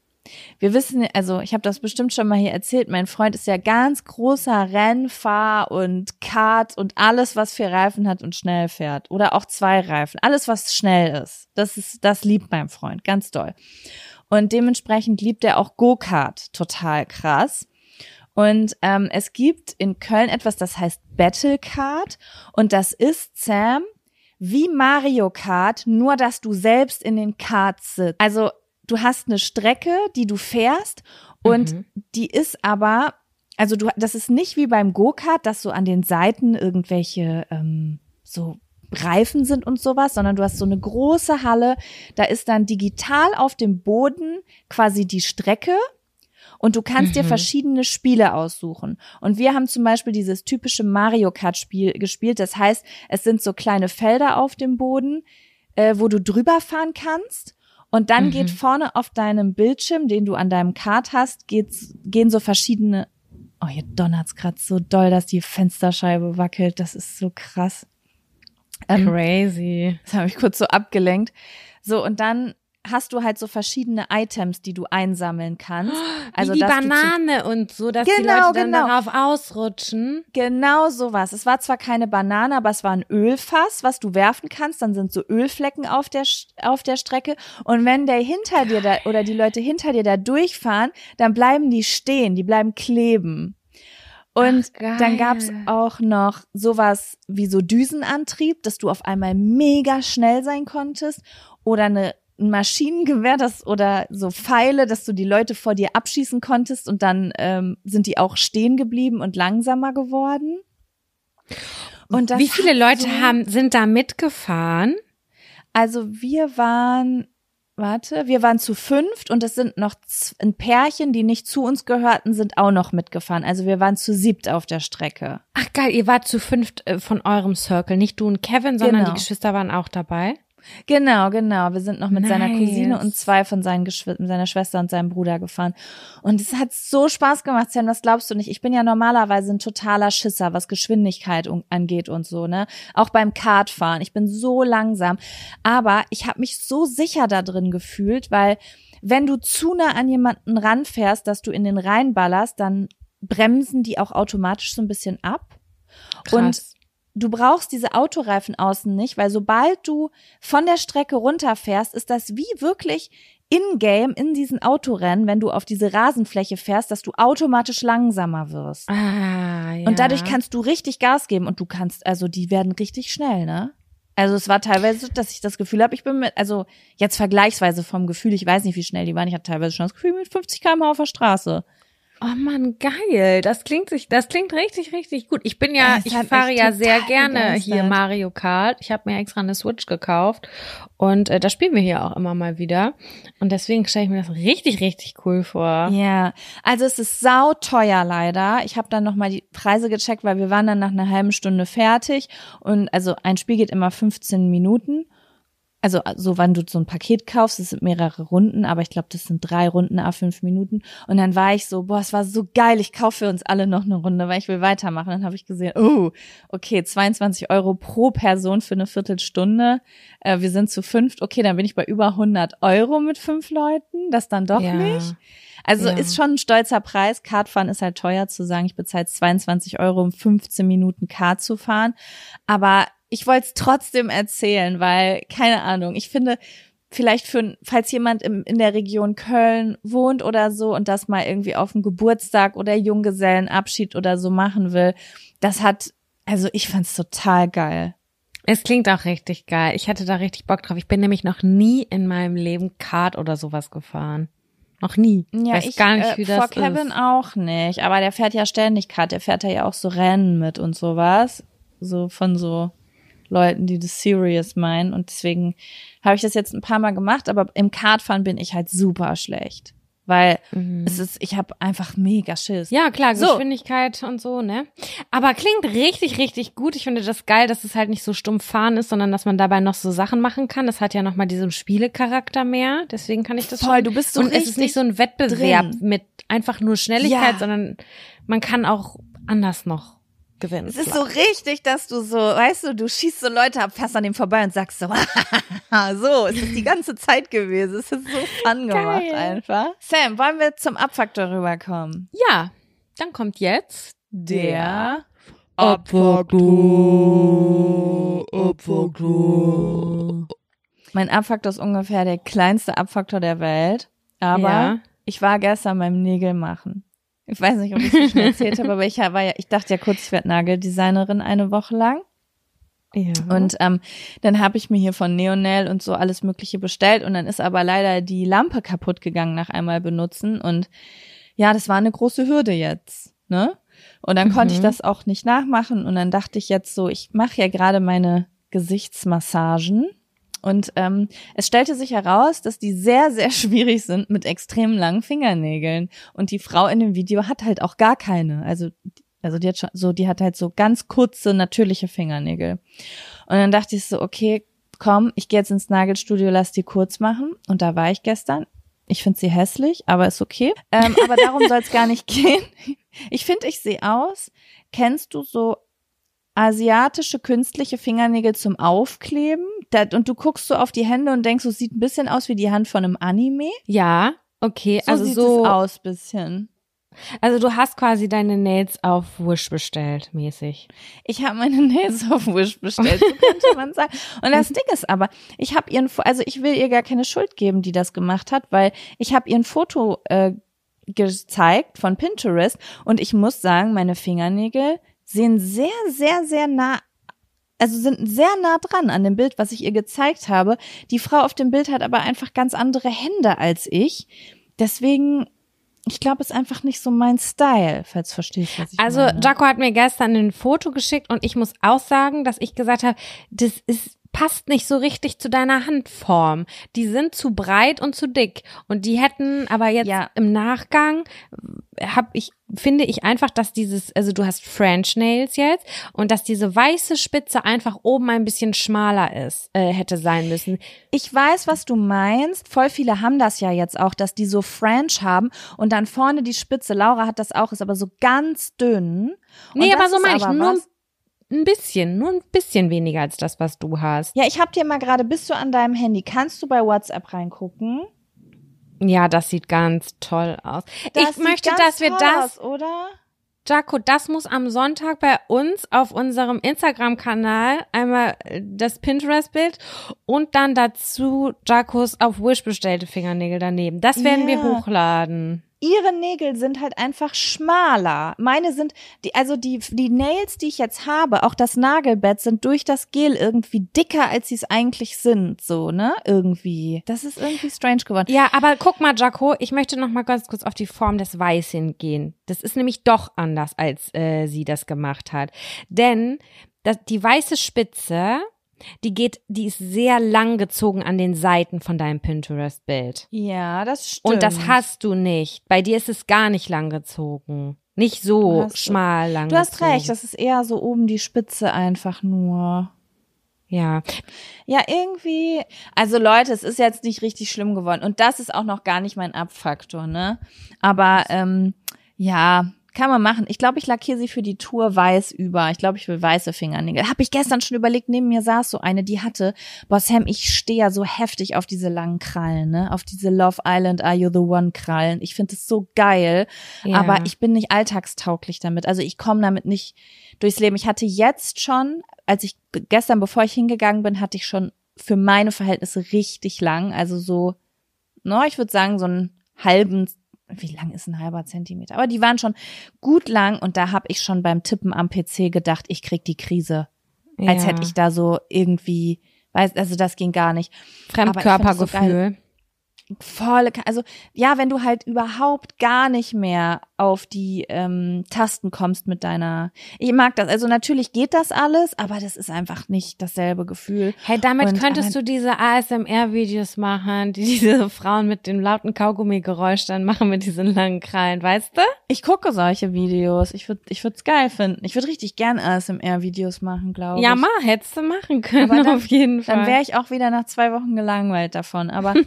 Wir wissen, also ich habe das bestimmt schon mal hier erzählt, mein Freund ist ja ganz großer Rennfahr und Kart und alles, was vier Reifen hat und schnell fährt. Oder auch zwei Reifen. Alles, was schnell ist. Das ist, das liebt mein Freund, ganz doll. Und dementsprechend liebt er auch Go-Kart total krass. Und ähm, es gibt in Köln etwas, das heißt Battle Card. Und das ist, Sam, wie Mario Kart, nur dass du selbst in den Karts sitzt. Also du hast eine Strecke, die du fährst und Mhm. die ist aber, also du, das ist nicht wie beim Go-Kart, dass so an den Seiten irgendwelche ähm, so Reifen sind und sowas, sondern du hast so eine große Halle, da ist dann digital auf dem Boden quasi die Strecke und du kannst dir Mhm. verschiedene Spiele aussuchen. Und wir haben zum Beispiel dieses typische Mario Kart Spiel gespielt. Das heißt, es sind so kleine Felder auf dem Boden, äh, wo du drüber fahren kannst. Und dann Mhm. geht vorne auf deinem Bildschirm, den du an deinem Kart hast, geht's, gehen so verschiedene. Oh, hier donnert's grad so doll, dass die Fensterscheibe wackelt. Das ist so krass. Ähm, Crazy. das habe ich kurz so abgelenkt. So, und dann hast du halt so verschiedene Items, die du einsammeln kannst. Also, Wie die Banane und so, dass die Genau, Leute dann genau. darauf ausrutschen. Genau sowas. Es war zwar keine Banane, aber es war ein Ölfass, was du werfen kannst. Dann sind so Ölflecken auf der, auf der Strecke. Und wenn der hinter dir da, oder die Leute hinter dir da durchfahren, dann bleiben die stehen, die bleiben kleben. Und Ach, dann gab's auch noch sowas wie so Düsenantrieb, dass du auf einmal mega schnell sein konntest oder eine ein Maschinengewehr das oder so Pfeile, dass du die Leute vor dir abschießen konntest und dann ähm, sind die auch stehen geblieben und langsamer geworden. Und das Wie viele Leute so, haben, sind da mitgefahren? Also wir waren, warte, wir waren zu fünft und es sind noch ein Pärchen, die nicht zu uns gehörten, sind auch noch mitgefahren. Also wir waren zu siebt auf der Strecke. Ach geil, ihr wart zu fünft äh, von eurem Circle. Nicht du und Kevin, sondern Genau. die Geschwister waren auch dabei. Genau, genau. Wir sind noch mit seiner Nice. Cousine und zwei von seinen Geschwistern, seiner Schwester und seinem Bruder gefahren. Und es hat so Spaß gemacht, Sam, das glaubst du nicht. Ich bin ja normalerweise ein totaler Schisser, was Geschwindigkeit angeht und so, ne? Auch beim Kartfahren. Ich bin so langsam. Aber ich habe mich so sicher da drin gefühlt, weil wenn du zu nah an jemanden ranfährst, dass du in den reinballerst, dann bremsen die auch automatisch so ein bisschen ab. Und Krass. Du brauchst diese Autoreifen außen nicht, weil sobald du von der Strecke runterfährst, ist das wie wirklich in-game in diesen Autorennen, wenn du auf diese Rasenfläche fährst, dass du automatisch langsamer wirst. Ah, ja. Und dadurch kannst du richtig Gas geben und du kannst, also die werden richtig schnell, ne? Also es war teilweise so, dass ich das Gefühl habe, ich bin mit, also jetzt vergleichsweise vom Gefühl, ich weiß nicht, wie schnell die waren, ich hatte teilweise schon das Gefühl, mit 50 km auf der Straße. Oh man, geil. Das klingt sich, das klingt richtig, richtig gut. Ich bin ja, ich fahre ja sehr gerne hier Mario Kart. Ich habe mir extra eine Switch gekauft und äh, da spielen wir hier auch immer mal wieder. Und deswegen stelle ich mir das richtig, richtig cool vor. Ja, also es ist sau teuer leider. Ich habe dann noch mal die Preise gecheckt, weil wir waren dann nach einer halben Stunde fertig und also ein Spiel geht immer 15 Minuten. Also so, wann du so ein Paket kaufst, es sind mehrere Runden, aber ich glaube, das sind drei Runden a fünf Minuten. Und dann war ich so, boah, es war so geil, ich kaufe für uns alle noch eine Runde, weil ich will weitermachen. Dann habe ich gesehen, oh, okay, 22 Euro pro Person für eine Viertelstunde. Äh, wir sind zu fünft, okay, dann bin ich bei über 100 Euro mit fünf Leuten, das dann doch Ja. nicht. Also Ja. ist schon ein stolzer Preis. Kartfahren ist halt teuer zu sagen, ich bezahle 22 Euro, um 15 Minuten Kart zu fahren. Aber ich wollte es trotzdem erzählen, weil, keine Ahnung, ich finde, vielleicht für, falls jemand im, in der Region Köln wohnt oder so und das mal irgendwie auf dem Geburtstag oder Junggesellenabschied oder so machen will, das hat, also ich fand's total geil. Es klingt auch richtig geil. Ich hatte da richtig Bock drauf. Ich bin nämlich noch nie in meinem Leben Kart oder sowas gefahren. Noch nie. Ja, Weiß ich gar nicht, äh, wie vor das Kevin ist. auch nicht, aber der fährt ja ständig Kart, der fährt ja auch so Rennen mit und sowas, so von so Leuten, die das serious meinen und deswegen habe ich das jetzt ein paar Mal gemacht, aber im Kartfahren bin ich halt super schlecht, weil es ist, ich habe einfach mega Schiss. Mhm. Ja, klar, So. Geschwindigkeit und so, ne? Aber klingt richtig, richtig gut. Ich finde das geil, dass es halt nicht so stumpf fahren ist, sondern dass man dabei noch so Sachen machen kann. Das hat ja nochmal diesen Spielecharakter mehr. Deswegen kann ich das Voll, schon. du bist so Und es ist nicht so ein Wettbewerb drin. mit einfach nur Schnelligkeit, Ja. sondern man kann auch anders noch gewinnen. Es ist so richtig, dass du so, weißt du, du schießt so Leute ab, fährst an dem vorbei und sagst so, so, es ist die ganze Zeit gewesen. Es ist so fun gemacht Geil. einfach. Sam, wollen wir zum Abfaktor rüberkommen? Ja, dann kommt jetzt Der Mein Abfaktor ist ungefähr der kleinste Abfaktor der Welt. Aber Ja. ich war gestern beim Nägel machen. Ich weiß nicht, ob ich es schon erzählt habe, aber ich war ja, ich dachte ja kurz, ich werde Nageldesignerin eine Woche lang. Ja. Und ähm, dann habe ich mir hier von Neonel und so alles Mögliche bestellt und dann ist aber leider die Lampe kaputt gegangen nach einmal benutzen und ja, das war eine große Hürde jetzt, ne? Und dann konnte ich Mhm. das auch nicht nachmachen und dann dachte ich jetzt so, ich mache ja gerade meine Gesichtsmassagen und ähm, es stellte sich heraus, dass die sehr, sehr schwierig sind mit extrem langen Fingernägeln und die Frau in dem Video hat halt auch gar keine, also also die hat schon so, die hat halt so ganz kurze, natürliche Fingernägel. Und dann dachte ich so, okay, komm, ich gehe jetzt ins Nagelstudio, lass die kurz machen. Und da war ich gestern. Ich finde sie hässlich, aber ist okay. Ähm, aber darum soll es gar nicht gehen. Ich finde, ich sehe aus. Kennst du so asiatische künstliche Fingernägel zum Aufkleben? Und du guckst so auf die Hände und denkst, es sieht ein bisschen aus wie die Hand von einem Anime. ja, okay, So also sieht so, es aus bisschen. also du hast quasi deine Nails auf Wish bestellt, mäßig. Ich habe meine Nails auf Wish bestellt, so könnte man sagen. Und das Ding ist aber, ich habe ihren, also ich will ihr gar keine Schuld geben, die das gemacht hat, weil ich habe ihr ein Foto äh, gezeigt von Pinterest und ich muss sagen, meine Fingernägel sehen sehr, sehr, sehr nah also sind sehr nah dran an dem Bild, was ich ihr gezeigt habe. Die Frau auf dem Bild hat aber einfach ganz andere Hände als ich. Deswegen, ich glaube, ist einfach nicht so mein Style, falls du verstehst, was ich Also meine. Jaco hat mir gestern ein Foto geschickt und ich muss auch sagen, dass ich gesagt habe, das ist passt nicht so richtig zu deiner Handform. Die sind zu breit und zu dick und die hätten aber jetzt Ja. im Nachgang habe ich finde ich einfach, dass dieses also du hast French Nails jetzt und dass diese weiße Spitze einfach oben ein bisschen schmaler ist äh, hätte sein müssen. Ich weiß, was du meinst. Voll viele haben das ja jetzt auch, dass die so French haben und dann vorne die Spitze. Laura hat das auch, ist aber so ganz dünn. Und Nee, aber so meine ich nur was- ein bisschen, nur ein bisschen weniger als das, was du hast. Ja, ich hab dir mal gerade, bist du an deinem Handy? Kannst du bei WhatsApp reingucken? Ja, das sieht ganz toll aus. Das ich möchte, dass wir das aus, oder? Jaco, das muss am Sonntag bei uns auf unserem Instagram-Kanal einmal äh, das Pinterest-Bild und dann dazu Jacos auf Wish bestellte Fingernägel daneben. Das werden wir Ja. hochladen. Ihre Nägel sind halt einfach schmaler. Meine sind, die, also die, die Nails, die ich jetzt habe, auch das Nagelbett, sind durch das Gel irgendwie dicker, als sie es eigentlich sind, so, ne? Irgendwie. Das ist irgendwie strange geworden. Ja, aber guck mal, Jaco, ich möchte noch mal ganz kurz auf die Form des Weißen gehen. Das ist nämlich doch anders, als äh, sie das gemacht hat. Denn das, die weiße Spitze, die geht, die ist sehr lang gezogen an den Seiten von deinem Pinterest-Bild. Ja, das stimmt. Und das hast du nicht. Bei dir ist es gar nicht lang gezogen. Nicht Du so hast- schmal lang Du hast recht, das ist eher so oben die Spitze einfach nur. Ja. Ja, irgendwie. Also Leute, es ist jetzt nicht richtig schlimm geworden. Und das ist auch noch gar nicht mein Abfaktor, ne? Aber ähm, ja, kann man machen. Ich glaube, ich lackiere sie für die Tour weiß über. Ich glaube, ich will weiße Fingernägel. Habe ich gestern schon überlegt, neben mir saß so eine, die hatte, boah Sam, ich stehe ja so heftig auf diese langen Krallen, ne? Auf diese Love Island Are You the One Krallen. Ich finde es so geil. Ja. Aber ich bin nicht alltagstauglich damit. Also ich komme damit nicht durchs Leben. Ich hatte jetzt schon, als ich gestern, bevor ich hingegangen bin, hatte ich schon für meine Verhältnisse richtig lang. Also so, no, ich würde sagen, so einen halben, wie lang ist ein halber Zentimeter? Aber die waren schon gut lang und da habe ich schon beim Tippen am PC gedacht, ich krieg die Krise. Als ja. hätte ich da so irgendwie, weiß, also das ging gar nicht. Fremdkörpergefühl. Voll, also ja, wenn du halt überhaupt gar nicht mehr auf die ähm, Tasten kommst mit deiner, ich mag das, also natürlich geht das alles, aber das ist einfach nicht dasselbe Gefühl. Hey, damit Und könntest du diese ASMR-Videos machen, die diese Frauen mit dem lauten Kaugummi-Geräusch dann machen mit diesen langen Krallen, weißt du? Ich gucke solche Videos, ich würde, ich würde es geil finden. Ich würde richtig gern ASMR-Videos machen, glaube Ja, ich. mal, hättest du machen können, Aber dann- auf jeden Fall. Dann wäre ich auch wieder nach zwei Wochen gelangweilt davon. Aber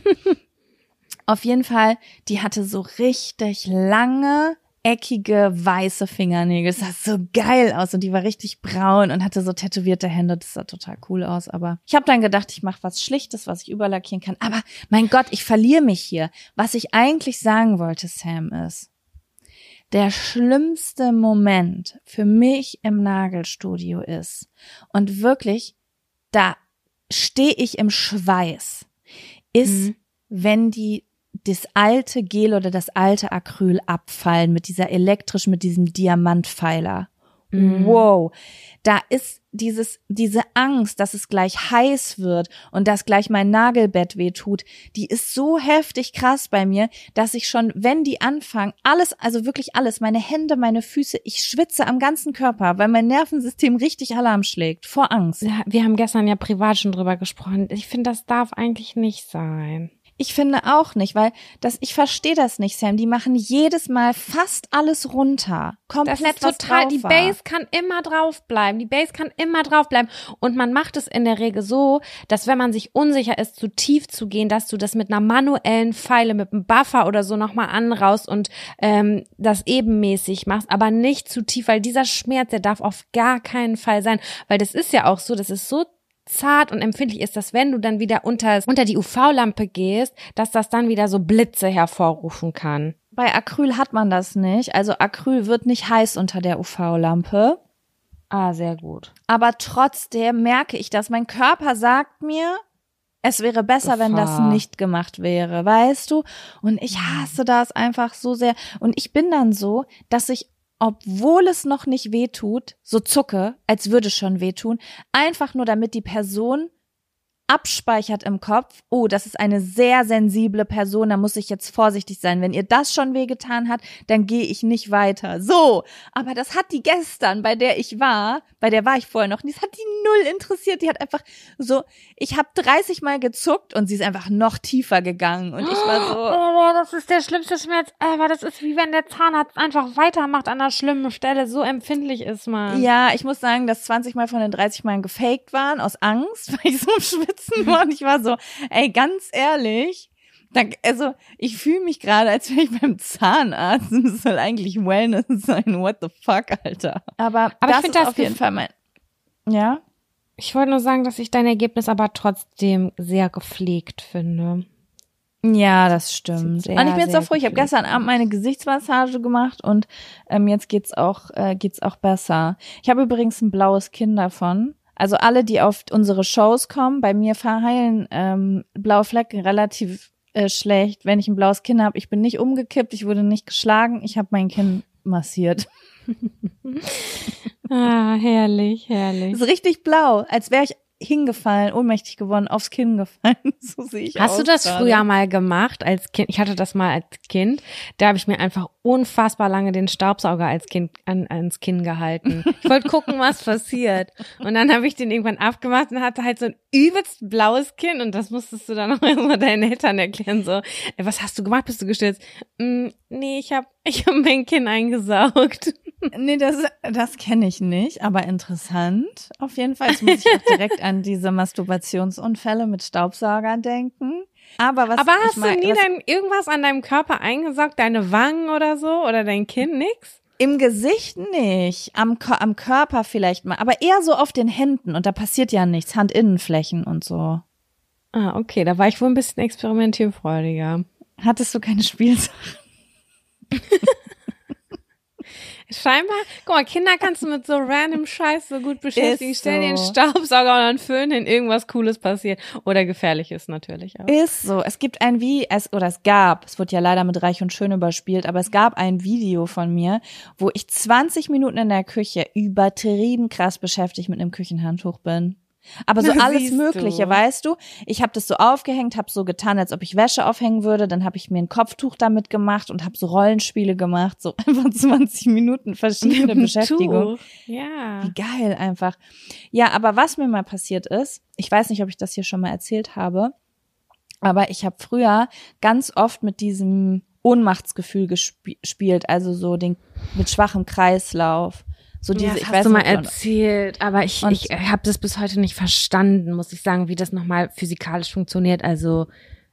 auf jeden Fall, die hatte so richtig lange, eckige, weiße Fingernägel. Das sah so geil aus und die war richtig braun und hatte so tätowierte Hände. Das sah total cool aus. Aber ich habe dann gedacht, ich mache was Schlichtes, was ich überlackieren kann. Aber mein Gott, ich verliere mich hier. Was ich eigentlich sagen wollte, Sam, ist, der schlimmste Moment für mich im Nagelstudio ist und wirklich, da stehe ich im Schweiß, ist, Mhm. wenn die das alte Gel oder das alte Acryl abfallen mit dieser elektrisch, mit diesem Diamantpfeiler. Mhm. Wow. Da ist dieses, diese Angst, dass es gleich heiß wird und dass gleich mein Nagelbett wehtut, die ist so heftig krass bei mir, dass ich schon, wenn die anfangen, alles, also wirklich alles, meine Hände, meine Füße, ich schwitze am ganzen Körper, weil mein Nervensystem richtig Alarm schlägt vor Angst. Ja, Wir haben gestern ja privat schon drüber gesprochen. Ich finde, das darf eigentlich nicht sein. Ich finde auch nicht, weil das, ich verstehe das nicht, Sam. Die machen jedes Mal fast alles runter. Komplett Das ist total, die. Base kann immer draufbleiben. Die Base kann immer draufbleiben. Und man macht es in der Regel so, dass wenn man sich unsicher ist, zu tief zu gehen, dass du das mit einer manuellen Pfeile, mit einem Buffer oder so nochmal anraust und ähm, das ebenmäßig machst, aber nicht zu tief, weil dieser Schmerz, der darf auf gar keinen Fall sein. Weil das ist ja auch so, das ist so zart und empfindlich ist, dass wenn du dann wieder unter, unter die UV-Lampe gehst, dass das dann wieder so Blitze hervorrufen kann. Bei Acryl hat man das nicht. Also Acryl wird nicht heiß unter der UV-Lampe. Ah, sehr gut. Aber trotzdem merke ich das. Mein Körper sagt mir, Es wäre besser, wenn das Gefahr. nicht gemacht wäre, weißt du? Und ich hasse das einfach so sehr. Und ich bin dann so, dass ich, obwohl es noch nicht weh tut, so zucke, als würde es schon wehtun, einfach nur damit die Person abspeichert im Kopf, oh, das ist eine sehr sensible Person, da muss ich jetzt vorsichtig sein. Wenn ihr das schon wehgetan hat, dann gehe ich nicht weiter. So, aber das hat die gestern, bei der ich war, bei der war ich vorher noch, nie, das hat die null interessiert. Die hat einfach so, ich habe 30 Mal gezuckt und sie ist einfach noch tiefer gegangen und ich war so, Oh, das ist der schlimmste Schmerz ever. Das ist wie wenn der Zahnarzt einfach weitermacht an einer schlimmen Stelle. So empfindlich ist man. Ja, ich muss sagen, dass 20 Mal von den 30 Malen gefaked waren, aus Angst, weil ich so im Schwitzen war. Und ich war so, ey, ganz ehrlich, da, also ich fühle mich gerade, als wäre ich beim Zahnarzt. Und es soll eigentlich Wellness sein. What the fuck, Alter. Aber, Aber ich das find ist das auf jeden Fall mein. Ja? Ich wollte nur sagen, dass ich dein Ergebnis aber trotzdem sehr gepflegt finde. Ja, das stimmt. Sehr, und ich bin jetzt auch froh. Ich habe gestern Abend meine Gesichtsmassage gemacht und ähm, jetzt geht's auch äh, geht's auch besser. Ich habe übrigens ein blaues Kinn davon. Also alle, die auf unsere Shows kommen, bei mir verheilen ähm, blaue Flecken relativ äh, schlecht. Wenn ich ein blaues Kinn habe, ich bin nicht umgekippt, ich wurde nicht geschlagen, ich habe mein Kinn massiert. Ah, herrlich, herrlich. Ist richtig blau, als wäre ich hingefallen, ohnmächtig geworden, aufs Kinn gefallen. So sehe ich Hast du das gerade. früher mal gemacht als Kind? Ich hatte das mal als Kind. Da habe ich mir einfach unfassbar lange den Staubsauger als Kind an, ans Kinn gehalten. Ich wollte gucken, was passiert. Und dann habe ich den irgendwann abgemacht und hatte halt so ein übelst blaues Kinn und das musstest du dann auch immer deinen Eltern erklären. So, was hast du gemacht? Bist du gestürzt? Mm, nee, ich habe ich hab mein Kinn eingesaugt. Nee, das, das kenne ich nicht, aber interessant. Auf jeden Fall Jetzt muss ich auch direkt an diese Masturbationsunfälle mit Staubsaugern denken. Aber was Aber ich hast mal, du nie dein, irgendwas an deinem Körper eingesaugt? Deine Wangen oder so? Oder dein Kinn? Nix? im Gesicht nicht, am, am Körper vielleicht mal, aber eher so auf den Händen und da passiert ja nichts, Handinnenflächen und so. Ah, okay, da war ich wohl ein bisschen experimentierfreudiger. Hattest du keine Spielsachen? Scheinbar, guck mal, Kinder kannst du mit so random Scheiß so gut beschäftigen. Ist Stell dir einen so. Staubsauger und einen Föhn hin, irgendwas Cooles passiert. Oder gefährliches natürlich auch. Ist so. Es gibt ein wie es oder es gab, es wurde ja leider mit Reich und Schön überspielt, aber es gab ein Video von mir, wo ich 20 Minuten in der Küche übertrieben krass beschäftigt mit einem Küchenhandtuch bin. Aber so alles Mögliche, du. weißt du? Ich habe das so aufgehängt, habe so getan, als ob ich Wäsche aufhängen würde. Dann habe ich mir ein Kopftuch damit gemacht und habe so Rollenspiele gemacht, so einfach 20 Minuten verschiedene Beschäftigung. Tuch. Ja. Wie geil einfach. Ja, aber was mir mal passiert ist, ich weiß nicht, ob ich das hier schon mal erzählt habe, aber ich habe früher ganz oft mit diesem Ohnmachtsgefühl gesp- gespielt, also so den mit schwachem Kreislauf. So diese, ja, das ich hast weiß du mal erzählt, aber ich, ich habe das bis heute nicht verstanden, muss ich sagen, wie das nochmal physikalisch funktioniert. Also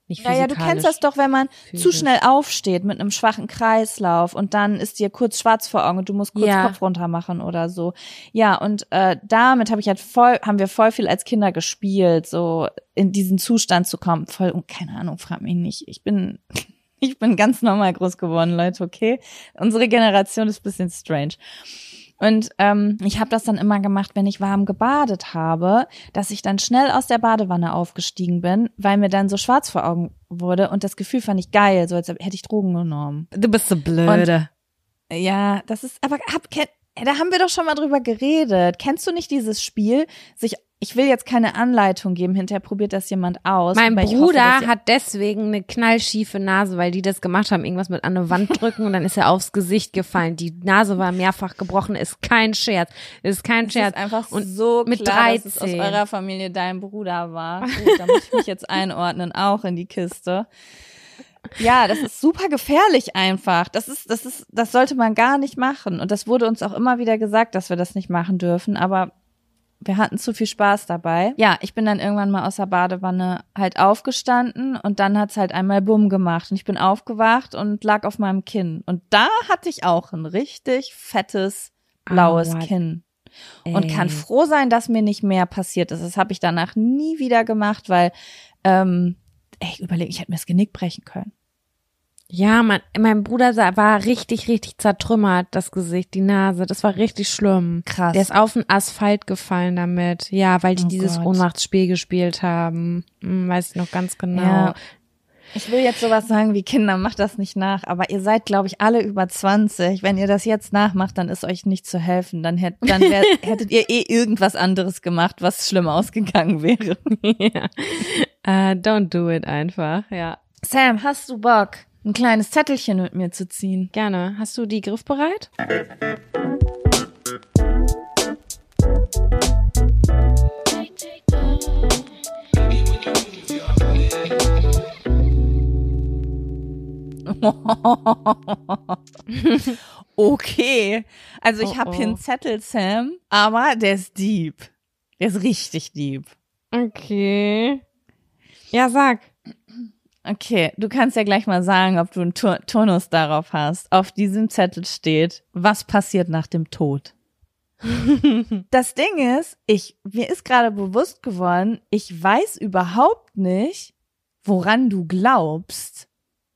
nicht Ja, physikalisch. ja, du kennst das doch, wenn man zu physisch. schnell aufsteht mit einem schwachen Kreislauf und dann ist dir kurz schwarz vor Augen und du musst kurz Ja. Kopf runter machen oder so. Ja, und äh, damit habe ich halt voll, haben wir voll viel als Kinder gespielt, so in diesen Zustand zu kommen. Voll, und keine Ahnung, frag mich nicht. Ich bin, ich bin ganz normal groß geworden, Leute, okay? Unsere Generation ist bisschen strange. Und ähm, ich habe das dann immer gemacht, wenn ich warm gebadet habe, dass ich dann schnell aus der Badewanne aufgestiegen bin, weil mir dann so schwarz vor Augen wurde und das Gefühl fand ich geil, so als hätte ich Drogen genommen. Du bist so blöde. Ja, das ist, aber hab, kenn, da haben wir doch schon mal drüber geredet. Kennst du nicht dieses Spiel, sich ich will jetzt keine Anleitung geben, hinterher probiert das jemand aus. Mein hoffe, Bruder ihr- hat deswegen eine knallschiefe Nase, weil die das gemacht haben, irgendwas mit an eine Wand drücken und dann ist er aufs Gesicht gefallen. Die Nase war mehrfach gebrochen, ist kein Scherz, ist kein Es Scherz. ist einfach und so mit klar, dass es aus 13. eurer Familie dein Bruder war. Gut, da muss ich mich jetzt einordnen, auch in die Kiste. Ja, das ist super gefährlich einfach. Das ist, das ist, das sollte man gar nicht machen. Und das wurde uns auch immer wieder gesagt, dass wir das nicht machen dürfen. Aber wir hatten zu viel Spaß dabei. Ja, ich bin dann irgendwann mal aus der Badewanne halt aufgestanden und dann hat's halt einmal Bumm gemacht und ich bin aufgewacht und lag auf meinem Kinn. Und da hatte ich auch ein richtig fettes blaues Aua. Kinn und Ey. kann froh sein, dass mir nicht mehr passiert ist. Das habe ich danach nie wieder gemacht, weil ähm, ey, ich überlege, ich hätte mir das Genick brechen können. Ja, mein, mein Bruder war richtig, richtig zertrümmert, das Gesicht, die Nase. Das war richtig schlimm. Krass. Der ist auf den Asphalt gefallen damit. Ja, weil die Oh dieses Gott. Ohnmachtsspiel gespielt haben. Hm, weiß ich noch ganz genau. Ja. Ich will jetzt sowas sagen wie Kinder, macht das nicht nach, aber ihr seid, glaube ich, alle über 20. Wenn ihr das jetzt nachmacht, dann ist euch nicht zu helfen. Dann, hätt, dann wär, hättet ihr eh irgendwas anderes gemacht, was schlimm ausgegangen wäre. ja. Äh, don't do it einfach, ja. Sam, hast du Bock, ein kleines Zettelchen mit mir zu ziehen? Gerne. Hast du die griffbereit? okay. Also ich Oh, habe hier oh. einen Zettel, Sam, aber der ist deep. Der ist richtig deep. Okay. Ja, sag. Okay, du kannst ja gleich mal sagen, ob du einen Tur Turnus darauf hast. Auf diesem Zettel steht, was passiert nach dem Tod. das Ding ist, ich, mir ist gerade bewusst geworden, ich weiß überhaupt nicht, woran du glaubst.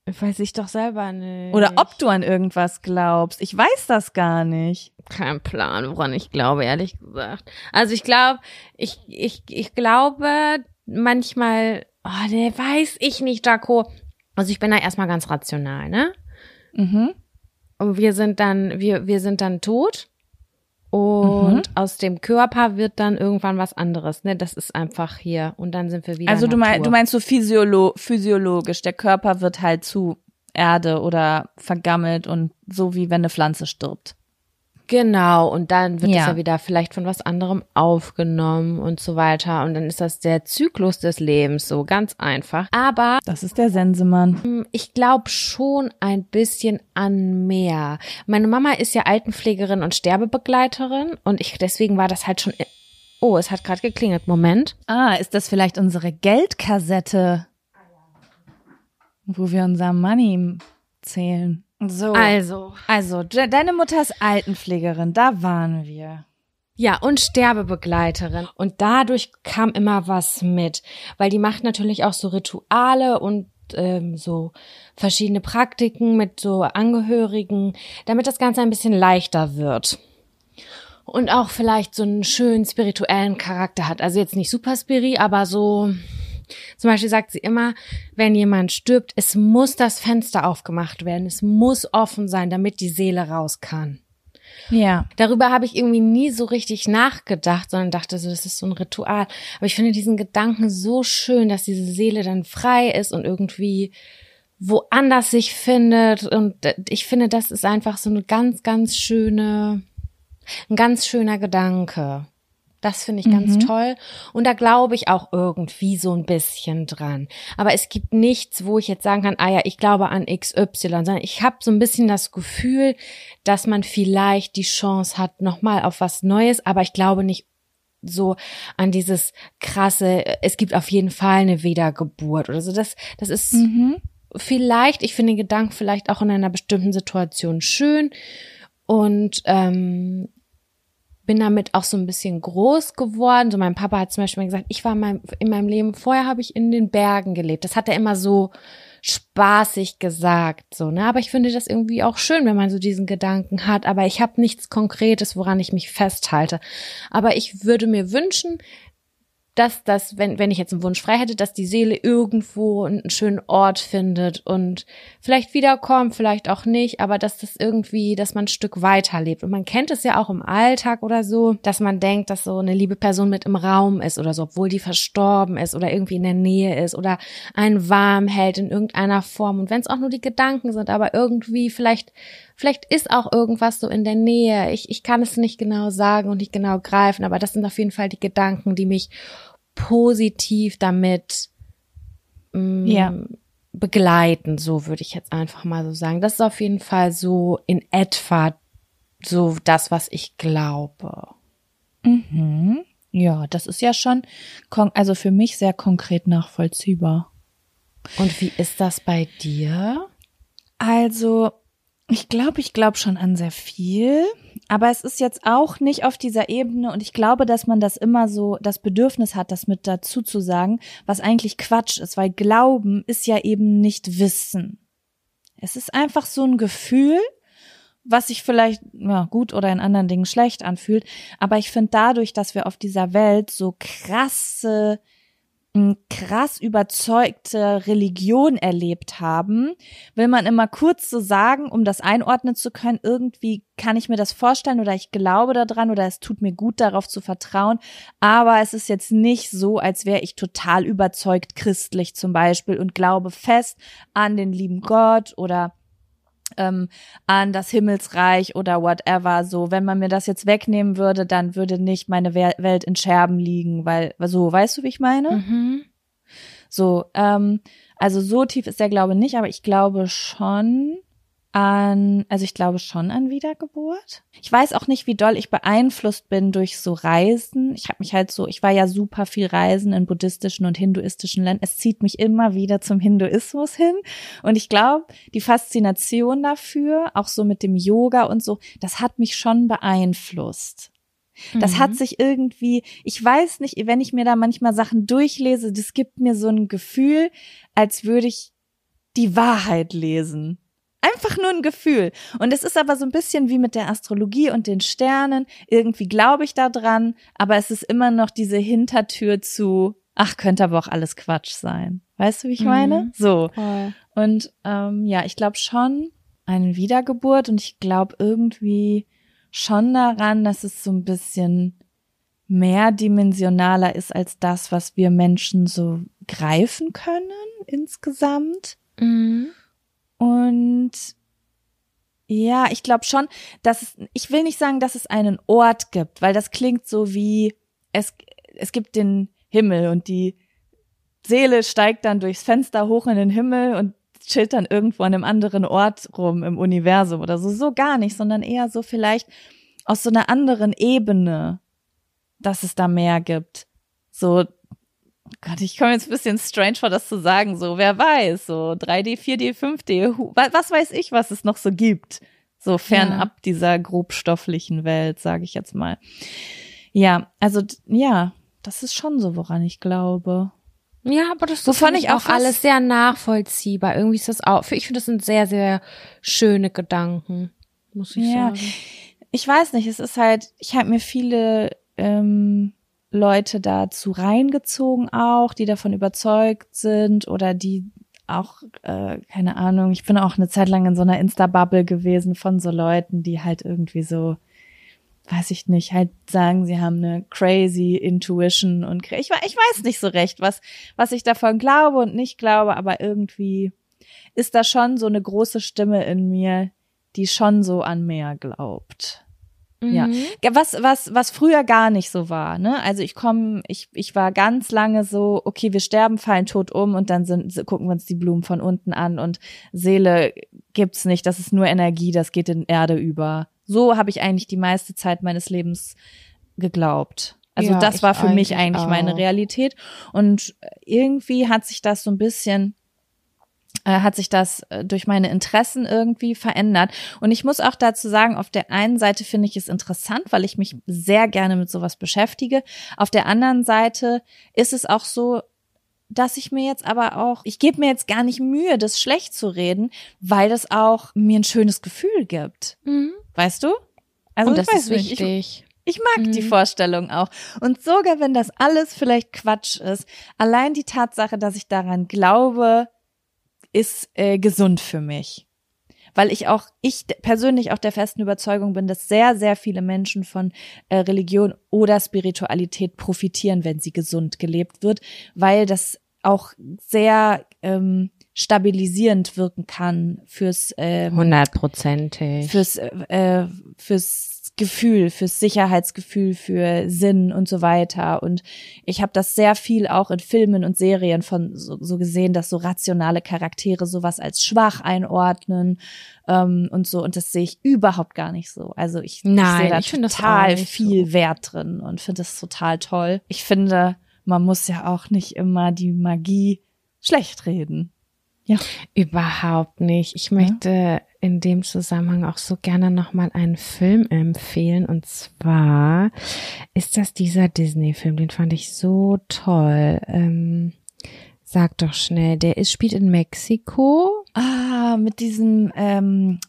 Weiß ich doch selber nicht. Oder ob du an irgendwas glaubst. Ich weiß das gar nicht. Kein Plan, woran ich glaube, ehrlich gesagt. Also ich glaube, ich, ich, ich glaube manchmal, oh, ne, weiß ich nicht, Jaco. Also ich bin da erstmal ganz rational, ne? Mhm. Und wir sind dann, wir, wir sind dann tot. Und aus dem Körper wird dann irgendwann was anderes, ne? Das ist einfach hier. Und dann sind wir wieder. Also du, mein, du meinst so physiolo physiologisch, der Körper wird halt zu Erde oder vergammelt und so wie wenn eine Pflanze stirbt. Genau, und dann wird es Ja. ja wieder vielleicht von was anderem aufgenommen und so weiter. Und dann ist das der Zyklus des Lebens, so ganz einfach. Aber Das ist der Sensemann. ich glaube schon ein bisschen an mehr. Meine Mama ist ja Altenpflegerin und Sterbebegleiterin und ich deswegen war das halt schon. Oh, es hat gerade geklingelt. Moment. Ah, ist das vielleicht unsere Geldkassette? Wo wir unser Money zählen. So. Also. Also, de deine Mutter ist Altenpflegerin, da waren wir. Ja, und Sterbebegleiterin. Und dadurch kam immer was mit, weil die macht natürlich auch so Rituale und ähm, so verschiedene Praktiken mit so Angehörigen, damit das Ganze ein bisschen leichter wird. Und auch vielleicht so einen schönen spirituellen Charakter hat. Also jetzt nicht super spiri, aber so, zum Beispiel sagt sie immer, wenn jemand stirbt, es muss das Fenster aufgemacht werden, es muss offen sein, damit die Seele raus kann. Ja. Darüber habe ich irgendwie nie so richtig nachgedacht, sondern dachte so, das ist so ein Ritual. Aber ich finde diesen Gedanken so schön, dass diese Seele dann frei ist und irgendwie woanders sich findet. Und ich finde, das ist einfach so eine ganz, ganz schöne, ein ganz schöner Gedanke. Das finde ich ganz toll. Und da glaube ich auch irgendwie so ein bisschen dran. Aber es gibt nichts, wo ich jetzt sagen kann, ah ja, ich glaube an XY, sondern ich habe so ein bisschen das Gefühl, dass man vielleicht die Chance hat, nochmal auf was Neues, aber ich glaube nicht so an dieses krasse, es gibt auf jeden Fall eine Wiedergeburt oder so. Das, das ist vielleicht, ich finde den Gedanken vielleicht auch in einer bestimmten Situation schön und ähm, bin damit auch so ein bisschen groß geworden. So mein Papa hat zum Beispiel gesagt, ich war in meinem, in meinem Leben, vorher habe ich in den Bergen gelebt. Das hat er immer so spaßig gesagt, so, ne? Aber ich finde das irgendwie auch schön, wenn man so diesen Gedanken hat. Aber ich habe nichts Konkretes, woran ich mich festhalte. Aber ich würde mir wünschen, dass das, wenn, wenn ich jetzt einen Wunsch frei hätte, dass die Seele irgendwo einen schönen Ort findet und vielleicht wiederkommt, vielleicht auch nicht, aber dass das irgendwie, dass man ein Stück weiterlebt. Und man kennt es ja auch im Alltag oder so, dass man denkt, dass so eine liebe Person mit im Raum ist oder so, obwohl die verstorben ist oder irgendwie in der Nähe ist oder einen warm hält in irgendeiner Form. Und wenn es auch nur die Gedanken sind, aber irgendwie vielleicht, vielleicht ist auch irgendwas so in der Nähe. Ich, ich kann es nicht genau sagen und nicht genau greifen, aber das sind auf jeden Fall die Gedanken, die mich positiv damit mm, Ja. begleiten, so würde ich jetzt einfach mal so sagen. Das ist auf jeden Fall so in etwa so das, was ich glaube. Mhm. Ja, das ist ja schon, also für mich sehr konkret nachvollziehbar. Und wie ist das bei dir? Also, ich glaube, ich glaube schon an sehr viel, aber es ist jetzt auch nicht auf dieser Ebene und ich glaube, dass man das immer so das Bedürfnis hat, das mit dazu zu sagen, was eigentlich Quatsch ist, weil Glauben ist ja eben nicht Wissen. Es ist einfach so ein Gefühl, was sich vielleicht ja, gut oder in anderen Dingen schlecht anfühlt. Aber ich finde dadurch, dass wir auf dieser Welt so krasse krass überzeugte Religion erlebt haben, will man immer kurz so sagen, um das einordnen zu können, irgendwie kann ich mir das vorstellen oder ich glaube daran oder es tut mir gut darauf zu vertrauen, aber es ist jetzt nicht so, als wäre ich total überzeugt christlich zum Beispiel und glaube fest an den lieben Gott oder ähm, an das Himmelsreich oder whatever. So, wenn man mir das jetzt wegnehmen würde, dann würde nicht meine Welt in Scherben liegen, weil so, weißt du, wie ich meine? Mhm. So, ähm, also so tief ist der Glaube nicht, aber ich glaube schon, an, also ich glaube schon an Wiedergeburt. Ich weiß auch nicht, wie doll ich beeinflusst bin durch so Reisen. Ich habe mich halt so, ich war ja super viel Reisen in buddhistischen und hinduistischen Ländern. Es zieht mich immer wieder zum Hinduismus hin. Und ich glaube, die Faszination dafür, auch so mit dem Yoga und so, das hat mich schon beeinflusst. Das mhm. hat sich irgendwie, ich weiß nicht, wenn ich mir da manchmal Sachen durchlese, das gibt mir so ein Gefühl, als würde ich die Wahrheit lesen. Einfach nur ein Gefühl. Und es ist aber so ein bisschen wie mit der Astrologie und den Sternen. Irgendwie glaube ich da dran, aber es ist immer noch diese Hintertür zu, ach, könnte aber auch alles Quatsch sein. Weißt du, wie ich meine? Mhm. So. Voll. Und ähm, ja, ich glaube schon eine Wiedergeburt und ich glaube irgendwie schon daran, dass es so ein bisschen mehrdimensionaler ist als das, was wir Menschen so greifen können insgesamt. Mhm. Und ja, ich glaube schon, dass es, ich will nicht sagen, dass es einen Ort gibt, weil das klingt so wie, es, es gibt den Himmel und die Seele steigt dann durchs Fenster hoch in den Himmel und chillt dann irgendwo an einem anderen Ort rum im Universum oder so. So gar nicht, sondern eher so vielleicht aus so einer anderen Ebene, dass es da mehr gibt. So, Gott, ich komme jetzt ein bisschen strange vor, das zu sagen. So, wer weiß, so 3D, 4D, 5D, was weiß ich, was es noch so gibt. So fernab ja. dieser grobstofflichen Welt, sage ich jetzt mal. Ja, also ja, das ist schon so, woran ich glaube. Ja, aber das Wovon ich auch alles sehr nachvollziehbar. Irgendwie ist das auch, ich finde, das sind sehr, sehr schöne Gedanken, muss ich ja. sagen. Ich weiß nicht, es ist halt, ich habe mir viele ähm, Leute dazu reingezogen auch, die davon überzeugt sind oder die auch, äh, keine Ahnung, ich bin auch eine Zeit lang in so einer Insta-Bubble gewesen von so Leuten, die halt irgendwie so, weiß ich nicht, halt sagen, sie haben eine crazy Intuition und ich, ich weiß nicht so recht, was, was ich davon glaube und nicht glaube, aber irgendwie ist da schon so eine große Stimme in mir, die schon so an mehr glaubt. Ja, Mhm. was was was früher gar nicht so war, ne? Also ich komme, ich ich war ganz lange so, okay, wir sterben, fallen tot um und dann sind gucken wir uns die Blumen von unten an und Seele gibt's nicht, das ist nur Energie, das geht in Erde über. So habe ich eigentlich die meiste Zeit meines Lebens geglaubt. Also Ja, das war für mich eigentlich eigentlich meine auch. Realität und irgendwie hat sich das so ein bisschen hat sich das äh, durch meine Interessen irgendwie verändert. Und ich muss auch dazu sagen, auf der einen Seite finde ich es interessant, weil ich mich sehr gerne mit sowas beschäftige. Auf der anderen Seite ist es auch so, dass ich mir jetzt aber auch, ich gebe mir jetzt gar nicht Mühe, das schlecht zu reden, weil das auch mir ein schönes Gefühl gibt. Mhm. Weißt du? Also Und das ist nicht, ich- wichtig. ich mag die Mhm. Vorstellung auch. Und sogar wenn das alles vielleicht Quatsch ist, allein die Tatsache, dass ich daran glaube, ist äh, gesund für mich. Weil ich auch, ich persönlich auch der festen Überzeugung bin, dass sehr, sehr viele Menschen von äh, Religion oder Spiritualität profitieren, wenn sie gesund gelebt wird, weil das auch sehr ähm, stabilisierend wirken kann fürs ähm, Hundertprozentig. fürs äh, fürs Gefühl, fürs Sicherheitsgefühl, für Sinn und so weiter. Und ich habe das sehr viel auch in Filmen und Serien von so, so gesehen, dass so rationale Charaktere sowas als schwach einordnen ähm, und so. Und das sehe ich überhaupt gar nicht so. Also ich, ich Nein, sehe da ich finde das auch total viel so. Wert drin und finde das total toll. Ich finde, man muss ja auch nicht immer die Magie schlecht reden. Überhaupt nicht. Ich möchte in dem Zusammenhang auch so gerne nochmal einen Film empfehlen. Und zwar ist das dieser Disney-Film, den fand ich so toll. Ähm, sag doch schnell, der ist, spielt in Mexiko. Ah, mit diesem ähm,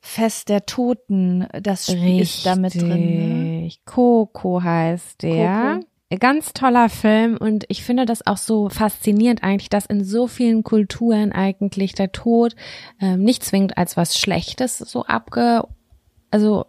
Fest der Toten, das ist da mit drin. Ne? Richtig. Coco heißt der. Ganz toller Film und ich finde das auch so faszinierend eigentlich, dass in so vielen Kulturen eigentlich der Tod ähm, nicht zwingend als was Schlechtes so abge, also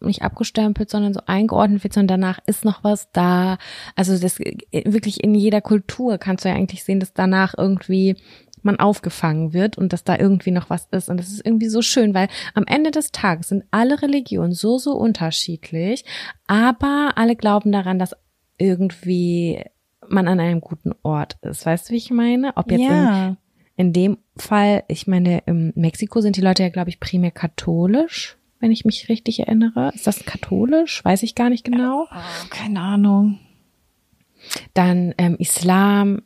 nicht abgestempelt, sondern so eingeordnet wird, sondern danach ist noch was da. Also das wirklich in jeder Kultur kannst du ja eigentlich sehen, dass danach irgendwie man aufgefangen wird und dass da irgendwie noch was ist. Und das ist irgendwie so schön, weil am Ende des Tages sind alle Religionen so, so unterschiedlich, aber alle glauben daran, dass irgendwie man an einem guten Ort ist. Weißt du, wie ich meine? Ob jetzt Ja. in, in dem Fall, ich meine, in Mexiko sind die Leute ja, glaube ich, primär katholisch, wenn ich mich richtig erinnere. Ist das katholisch? Weiß ich gar nicht genau. Oh, keine Ahnung. Dann ähm, Islam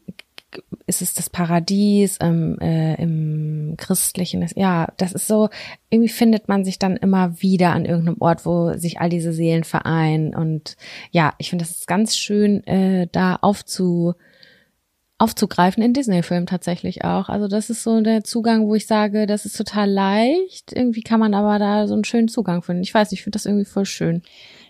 ist es das Paradies, ähm, äh, im Christlichen ist, ja, das ist so, irgendwie findet man sich dann immer wieder an irgendeinem Ort, wo sich all diese Seelen vereinen und ja, ich finde, das ist ganz schön, äh, da aufzu, aufzugreifen in Disney-Filmen tatsächlich auch. Also das ist so der Zugang, wo ich sage, das ist total leicht. Irgendwie kann man aber da so einen schönen Zugang finden. Ich weiß, nicht, ich finde das irgendwie voll schön.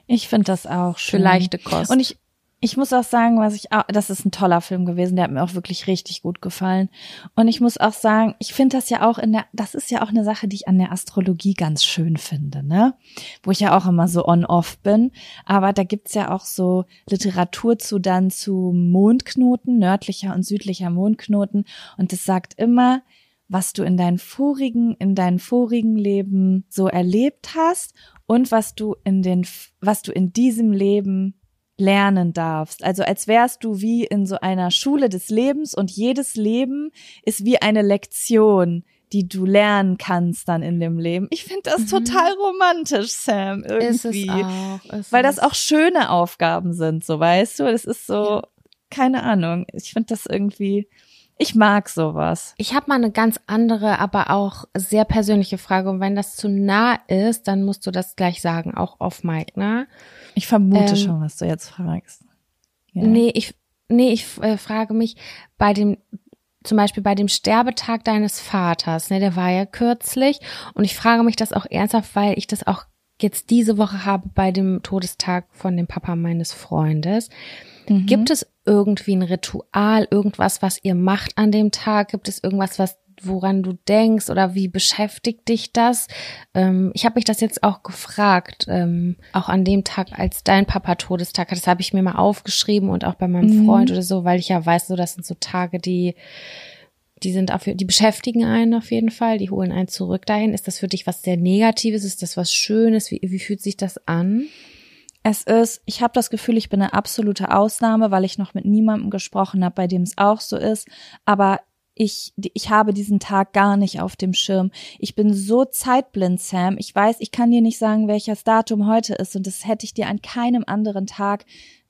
Ich finde das auch schön. Für leichte Kost. Und ich, ich muss auch sagen, was ich auch, das ist ein toller Film gewesen, der hat mir auch wirklich richtig gut gefallen. Und ich muss auch sagen, ich finde das ja auch in der, das ist ja auch eine Sache, die ich an der Astrologie ganz schön finde, ne? Wo ich ja auch immer so on-off bin. Aber da gibt's ja auch so Literatur zu dann zu Mondknoten, nördlicher und südlicher Mondknoten. Und das sagt immer, was du in deinen vorigen, in deinen vorigen Leben so erlebt hast und was du in den, was du in diesem Leben lernen darfst. Also als wärst du wie in so einer Schule des Lebens und jedes Leben ist wie eine Lektion, die du lernen kannst dann in dem Leben. Ich finde das total romantisch, Sam, irgendwie. auch. Weil das auch schöne Aufgaben sind, so weißt du. Das ist so, keine Ahnung. Ich finde das irgendwie, ich mag sowas. Ich habe mal eine ganz andere, aber auch sehr persönliche Frage. Und wenn das zu nah ist, dann musst du das gleich sagen, auch auf Mike, ne? Ich vermute Ähm, schon, was du jetzt fragst. Ja. Nee, ich, nee, ich äh, frage mich bei dem, zum Beispiel bei dem Sterbetag deines Vaters, ne, der war ja kürzlich. Und ich frage mich das auch ernsthaft, weil ich das auch jetzt diese Woche habe bei dem Todestag von dem Papa meines Freundes. Mhm. Gibt es irgendwie ein Ritual, irgendwas, was ihr macht an dem Tag? Gibt es irgendwas, was woran du denkst oder wie beschäftigt dich das? Ähm, ich habe mich das jetzt auch gefragt, ähm, auch an dem Tag, als dein Papa Todestag hat. Das habe ich mir mal aufgeschrieben und auch bei meinem Mhm. Freund oder so, weil ich ja weiß, so das sind so Tage, die die sind auf, die beschäftigen einen auf jeden Fall, die holen einen zurück dahin. Ist das für dich was sehr Negatives? Ist das was Schönes? Wie, wie fühlt sich das an? Es ist, ich habe das Gefühl, ich bin eine absolute Ausnahme, weil ich noch mit niemandem gesprochen habe, bei dem es auch so ist. Aber ich, ich habe diesen Tag gar nicht auf dem Schirm. Ich bin so zeitblind, Sam. Ich weiß, ich kann dir nicht sagen, welches Datum heute ist und das hätte ich dir an keinem anderen Tag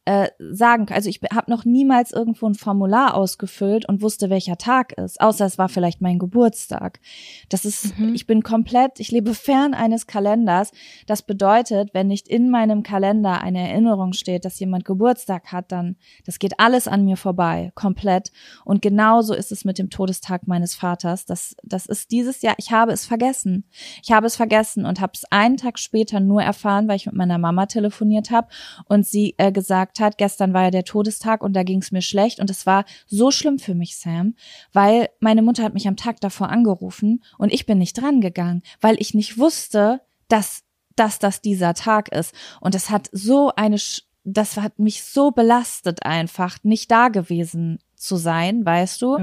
äh, sagen. Also ich habe noch niemals irgendwo ein Formular ausgefüllt und wusste, welcher Tag ist, außer es war vielleicht mein Geburtstag. Das ist, Mhm. ich bin komplett, ich lebe fern eines Kalenders. Das bedeutet, wenn nicht in meinem Kalender eine Erinnerung steht, dass jemand Geburtstag hat, dann, das geht alles an mir vorbei, komplett. Und genauso ist es mit dem Todestag meines Vaters. Das, das ist dieses Jahr, ich habe es vergessen. Ich habe es vergessen und habe es einen Tag später nur erfahren, weil ich mit meiner Mama telefoniert habe und sie äh, gesagt hat, gestern war ja der Todestag und da ging es mir schlecht und es war so schlimm für mich, Sam, weil meine Mutter hat mich am Tag davor angerufen und ich bin nicht dran gegangen, weil ich nicht wusste, dass, dass das dieser Tag ist. Und es hat so eine, das hat mich so belastet einfach, nicht da gewesen zu sein, weißt du?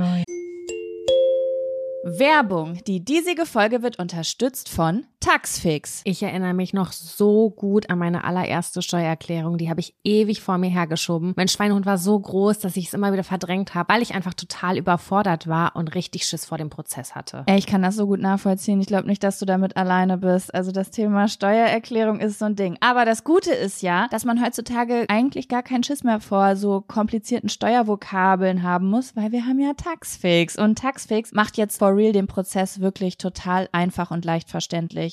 Werbung. Die diesige Folge wird unterstützt von Taxfix. Ich erinnere mich noch so gut an meine allererste Steuererklärung. Die habe ich ewig vor mir hergeschoben. Mein Schweinehund war so groß, dass ich es immer wieder verdrängt habe, weil ich einfach total überfordert war und richtig Schiss vor dem Prozess hatte. Ey, ich kann das so gut nachvollziehen. Ich glaube nicht, dass du damit alleine bist. Also das Thema Steuererklärung ist so ein Ding. Aber das Gute ist ja, dass man heutzutage eigentlich gar keinen Schiss mehr vor so komplizierten Steuervokabeln haben muss, weil wir haben ja Taxfix. Und Taxfix macht jetzt for real den Prozess wirklich total einfach und leicht verständlich.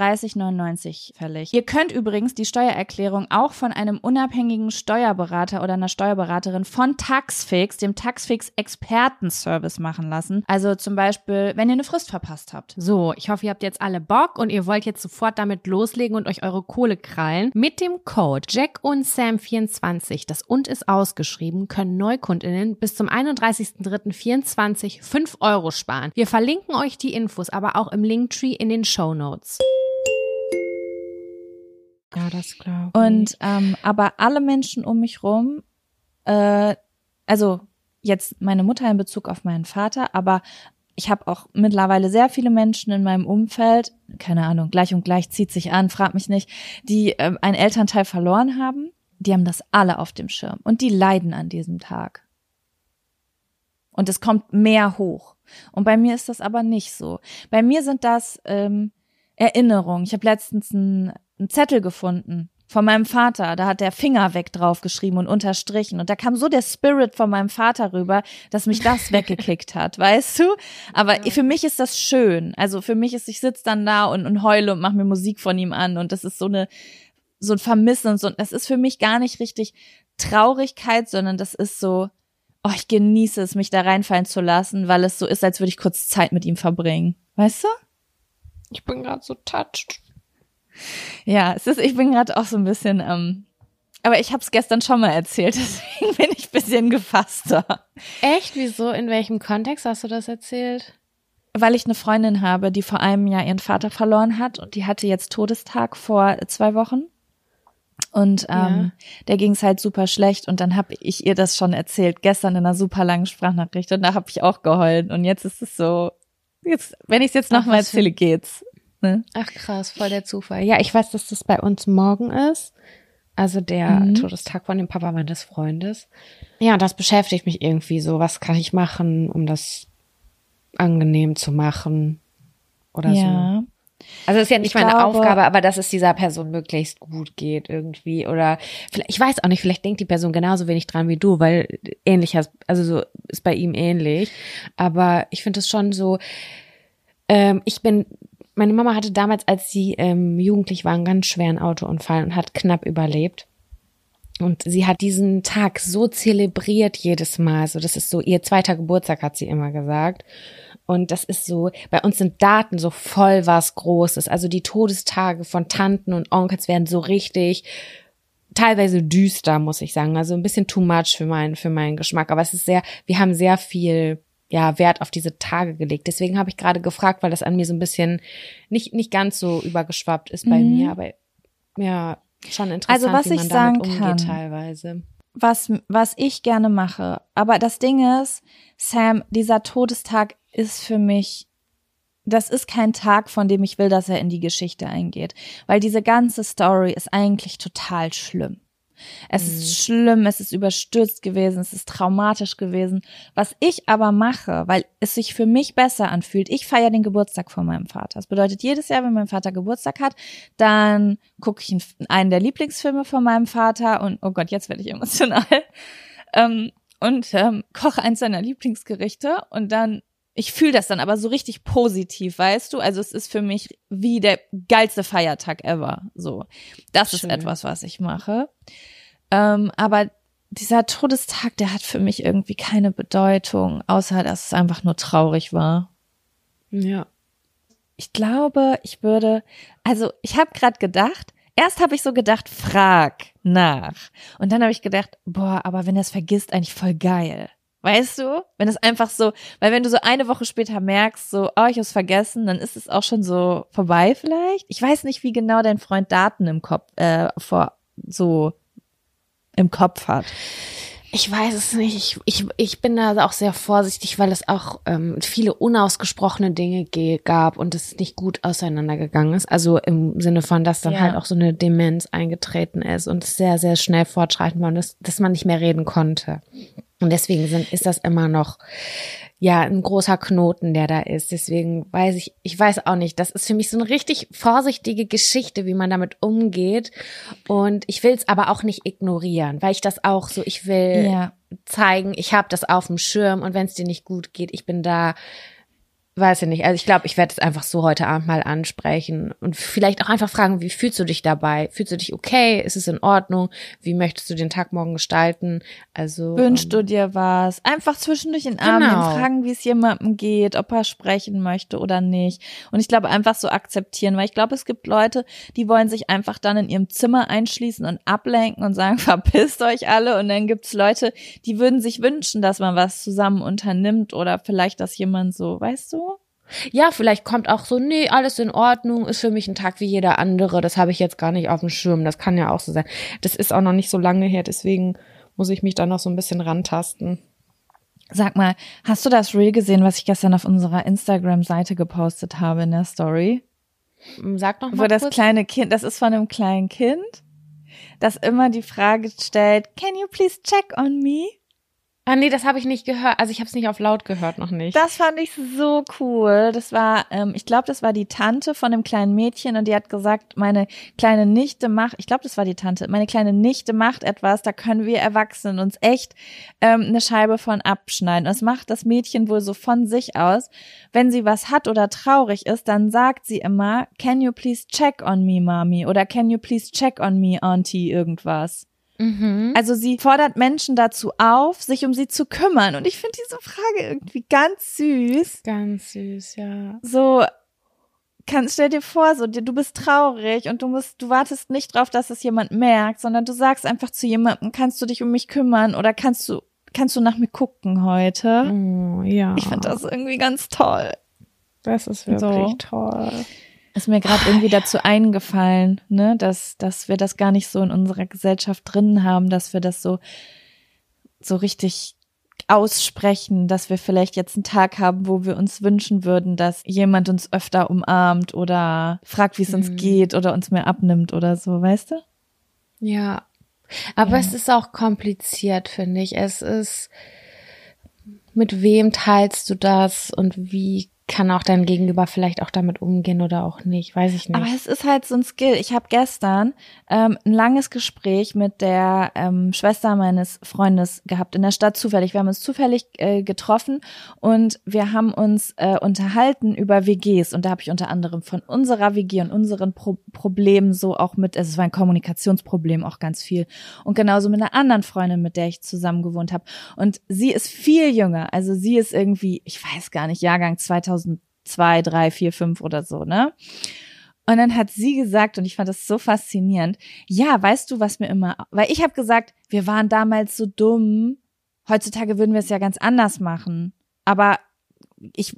39,99 fällig. Ihr könnt übrigens die Steuererklärung auch von einem unabhängigen Steuerberater oder einer Steuerberaterin von Taxfix, dem Taxfix Expertenservice machen lassen. Also zum Beispiel, wenn ihr eine Frist verpasst habt. So, ich hoffe, ihr habt jetzt alle Bock und ihr wollt jetzt sofort damit loslegen und euch eure Kohle krallen. Mit dem Code Jack und Sam 24, das und ist ausgeschrieben, können Neukundinnen bis zum 31.03.24 5 Euro sparen. Wir verlinken euch die Infos aber auch im Linktree in den Show Notes. Ja, das glaube ich. Und ähm, aber alle Menschen um mich rum, äh, also jetzt meine Mutter in Bezug auf meinen Vater, aber ich habe auch mittlerweile sehr viele Menschen in meinem Umfeld, keine Ahnung, gleich und gleich zieht sich an, frag mich nicht, die äh, einen Elternteil verloren haben. Die haben das alle auf dem Schirm und die leiden an diesem Tag. Und es kommt mehr hoch. Und bei mir ist das aber nicht so. Bei mir sind das ähm, Erinnerungen. Ich habe letztens einen, einen Zettel gefunden von meinem Vater. Da hat der Finger weg draufgeschrieben und unterstrichen. Und da kam so der Spirit von meinem Vater rüber, dass mich das weggekickt hat, weißt du? Aber Ja. für mich ist das schön. Also für mich ist, ich sitze dann da und, und heule und mache mir Musik von ihm an. Und das ist so eine, so ein Vermissen und so. Das ist für mich gar nicht richtig Traurigkeit, sondern das ist so, oh, ich genieße es, mich da reinfallen zu lassen, weil es so ist, als würde ich kurz Zeit mit ihm verbringen. Weißt du? Ich bin gerade so touched. Ja, es ist, ich bin gerade auch so ein bisschen, ähm, aber ich habe es gestern schon mal erzählt, deswegen bin ich ein bisschen gefasster. Echt? Wieso? In welchem Kontext hast du das erzählt? Weil ich eine Freundin habe, die vor einem Jahr ihren Vater verloren hat und die hatte jetzt Todestag vor zwei Wochen. Und ähm, der ging es halt super schlecht und dann habe ich ihr das schon erzählt, gestern in einer super langen Sprachnachricht und da habe ich auch geheult und jetzt ist es so, jetzt, wenn ich es jetzt nochmal erzähle, geht's. Ne? Ach krass, voll der Zufall. Ja, ich weiß, dass das bei uns morgen ist. Also der Mhm. Todestag von dem Papa meines Freundes. Ja, das beschäftigt mich irgendwie so. Was kann ich machen, um das angenehm zu machen? Oder so. Ja. Also es ist ja nicht Ich meine glaube- Aufgabe, aber dass es dieser Person möglichst gut geht irgendwie. Oder vielleicht, ich weiß auch nicht, vielleicht denkt die Person genauso wenig dran wie du, weil ähnlicher, also so ist bei ihm ähnlich. Aber ich finde es schon so, ähm, ich bin, meine Mama hatte damals, als sie ähm, jugendlich war, einen ganz schweren Autounfall und hat knapp überlebt. Und sie hat diesen Tag so zelebriert jedes Mal. So, das ist so ihr zweiter Geburtstag, hat sie immer gesagt. Und das ist so, bei uns sind Daten so voll was Großes. Also die Todestage von Tanten und Onkels werden so richtig teilweise düster, muss ich sagen. Also ein bisschen too much für meinen, für meinen Geschmack. Aber es ist sehr, wir haben sehr viel, ja, Wert auf diese Tage gelegt. Deswegen habe ich gerade gefragt, weil das an mir so ein bisschen nicht, nicht ganz so übergeschwappt ist bei Mhm. mir. Aber ja, schon interessant, Also, was wie ich man sagen damit umgeht kann, teilweise. was, was ich gerne mache. Aber das Ding ist, Sam, dieser Todestag ist für mich, das ist kein Tag, von dem ich will, dass er in die Geschichte eingeht. Weil diese ganze Story ist eigentlich total schlimm. Es ist schlimm, es ist überstürzt gewesen, es ist traumatisch gewesen. Was ich aber mache, weil es sich für mich besser anfühlt, ich feiere den Geburtstag von meinem Vater. Das bedeutet, jedes Jahr, wenn mein Vater Geburtstag hat, dann gucke ich einen, einen der Lieblingsfilme von meinem Vater und, oh Gott, jetzt werde ich emotional, ähm, und ähm, koche eins seiner Lieblingsgerichte und dann ich fühle das dann aber so richtig positiv, weißt du? Also es ist für mich wie der geilste Feiertag ever. So, das ist Schön. etwas, was ich mache. Ähm, aber dieser Todestag, der hat für mich irgendwie keine Bedeutung, außer dass es einfach nur traurig war. Ja. Ich glaube, ich würde, also ich habe gerade gedacht, erst habe ich so gedacht, frag nach. Und dann habe ich gedacht, boah, aber wenn er es vergisst, eigentlich voll geil. Weißt du? Wenn es einfach so, weil wenn du so eine Woche später merkst, so, oh, ich hab's vergessen, dann ist es auch schon so vorbei vielleicht. Ich weiß nicht, wie genau dein Freund Daten im Kopf, äh, vor, so im Kopf hat. Ich weiß es nicht. Ich, ich, ich bin da auch sehr vorsichtig, weil es auch ähm, viele unausgesprochene Dinge ge- gab und es nicht gut auseinandergegangen ist. Also im Sinne von, dass dann Ja. halt auch so eine Demenz eingetreten ist und sehr, sehr schnell fortschreiten war und dass, dass man nicht mehr reden konnte. Und deswegen sind, ist das immer noch ja ein großer Knoten, der da ist. Deswegen weiß ich, ich weiß auch nicht. Das ist für mich so eine richtig vorsichtige Geschichte, wie man damit umgeht. Und ich will es aber auch nicht ignorieren, weil ich das auch so, ich will Ja. zeigen, ich habe das auf dem Schirm und wenn es dir nicht gut geht, ich bin da. Weiß ich nicht. Also ich glaube, ich werde es einfach so heute Abend mal ansprechen und vielleicht auch einfach fragen, wie fühlst du dich dabei? Fühlst du dich okay? Ist es in Ordnung? Wie möchtest du den Tag morgen gestalten? Also Wünschst ähm, du dir was? Einfach zwischendurch in Arm Genau. fragen, wie es jemandem geht, ob er sprechen möchte oder nicht. Und ich glaube, einfach so akzeptieren, weil ich glaube, es gibt Leute, die wollen sich einfach dann in ihrem Zimmer einschließen und ablenken und sagen, verpisst euch alle. Und dann gibt's Leute, die würden sich wünschen, dass man was zusammen unternimmt oder vielleicht, dass jemand so, weißt du? Ja, vielleicht kommt auch so, nee, alles in Ordnung, ist für mich ein Tag wie jeder andere. Das habe ich jetzt gar nicht auf dem Schirm. Das kann ja auch so sein. Das ist auch noch nicht so lange her, deswegen muss ich mich da noch so ein bisschen rantasten. Sag mal, hast du das Reel gesehen, was ich gestern auf unserer Instagram-Seite gepostet habe in der Story? Sag noch Wo mal das kurz. kleine Kind, das ist von einem kleinen Kind, das immer die Frage stellt, can you please check on me? Ah, nee, das habe ich nicht gehört. Also ich habe es nicht auf laut gehört, noch nicht. Das fand ich so cool. Das war, ähm, ich glaube, das war die Tante von dem kleinen Mädchen und die hat gesagt, meine kleine Nichte macht, ich glaube, das war die Tante, meine kleine Nichte macht etwas, da können wir Erwachsenen uns echt ähm, eine Scheibe von abschneiden. Das macht das Mädchen wohl so von sich aus. Wenn sie was hat oder traurig ist, dann sagt sie immer, can you please check on me, Mami? Oder can you please check on me, Auntie, irgendwas. Mhm. Also sie fordert Menschen dazu auf, sich um sie zu kümmern. Und ich finde diese Frage irgendwie ganz süß. Ganz süß, ja. So, kann, stell dir vor, so, du bist traurig und du musst, du wartest nicht drauf, dass es jemand merkt, sondern du sagst einfach zu jemandem, kannst du dich um mich kümmern oder kannst du, kannst du nach mir gucken heute? Oh, ja. Ich finde das irgendwie ganz toll. das ist wirklich So. toll. Ist mir gerade irgendwie dazu eingefallen, ne, dass, dass wir das gar nicht so in unserer Gesellschaft drin haben, dass wir das so, so richtig aussprechen, dass wir vielleicht jetzt einen Tag haben, wo wir uns wünschen würden, dass jemand uns öfter umarmt oder fragt, wie es uns Mhm. geht oder uns mehr abnimmt oder so, weißt du? Ja. Aber Ja. es ist auch kompliziert, finde ich. Es ist, mit wem teilst du das und wie kann auch dein Gegenüber vielleicht auch damit umgehen oder auch nicht, weiß ich nicht. Aber es ist halt so ein Skill. Ich habe gestern ähm, ein langes Gespräch mit der ähm, Schwester meines Freundes gehabt in der Stadt zufällig. Wir haben uns zufällig äh, getroffen und wir haben uns äh, unterhalten über WGs und da habe ich unter anderem von unserer WG und unseren Pro Problemen so auch mit, also es war ein Kommunikationsproblem auch ganz viel und genauso mit einer anderen Freundin, mit der ich zusammen gewohnt habe und sie ist viel jünger, also sie ist irgendwie, ich weiß gar nicht, Jahrgang 2002, 3, 4, 5 oder so, ne? Und dann hat sie gesagt, und ich fand das so faszinierend, ja, weißt du, was mir immer, weil ich habe gesagt, wir waren damals so dumm, heutzutage würden wir es ja ganz anders machen. Aber ich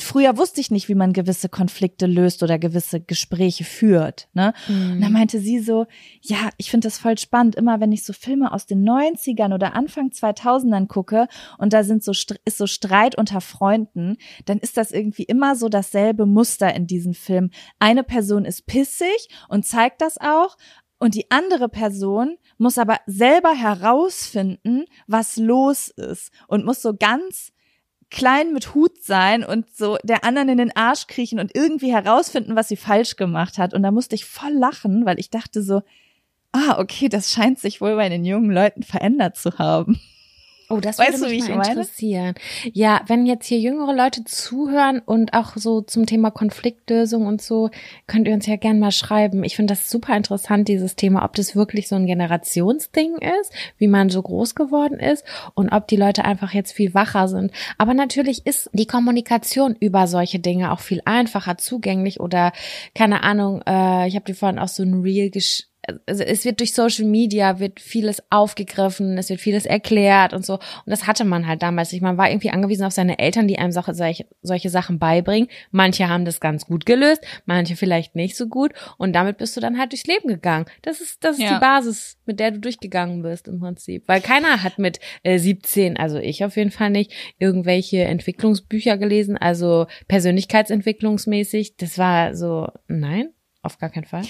früher wusste ich nicht, wie man gewisse Konflikte löst oder gewisse Gespräche führt. Ne? Und dann meinte sie so, ja, ich finde das voll spannend, immer wenn ich so Filme aus den 90ern oder Anfang 2000ern gucke und da sind so ist so Streit unter Freunden, dann ist das irgendwie immer so dasselbe Muster in diesen Filmen. Eine Person ist pissig und zeigt das auch und die andere Person muss aber selber herausfinden, was los ist und muss so ganz klein mit Hut sein und so der anderen in den Arsch kriechen und irgendwie herausfinden, was sie falsch gemacht hat. Und da musste ich voll lachen, weil ich dachte so, ah, okay, das scheint sich wohl bei den jungen Leuten verändert zu haben. Oh, das Weißt würde du, mich ich mal interessieren. Ja, wenn jetzt hier jüngere Leute zuhören und auch so zum Thema Konfliktlösung und so, könnt ihr uns ja gerne mal schreiben. Ich finde das super interessant, dieses Thema, ob das wirklich so ein Generationsding ist, wie man so groß geworden ist und ob die Leute einfach jetzt viel wacher sind. Aber natürlich ist die Kommunikation über solche Dinge auch viel einfacher zugänglich oder keine Ahnung, äh, ich habe dir vorhin auch so ein Reel gesch also es wird durch Social Media wird vieles aufgegriffen, es wird vieles erklärt und so. Und das hatte man halt damals nicht. Man war irgendwie angewiesen auf seine Eltern, die einem solche, solche Sachen beibringen. Manche haben das ganz gut gelöst, manche vielleicht nicht so gut. Und damit bist du dann halt durchs Leben gegangen. Das ist, das ist Ja. die Basis, mit der du durchgegangen bist im Prinzip. Weil keiner hat mit äh, 17, also ich auf jeden Fall nicht, irgendwelche Entwicklungsbücher gelesen, also persönlichkeitsentwicklungsmäßig. Das war so, nein, auf gar keinen Fall.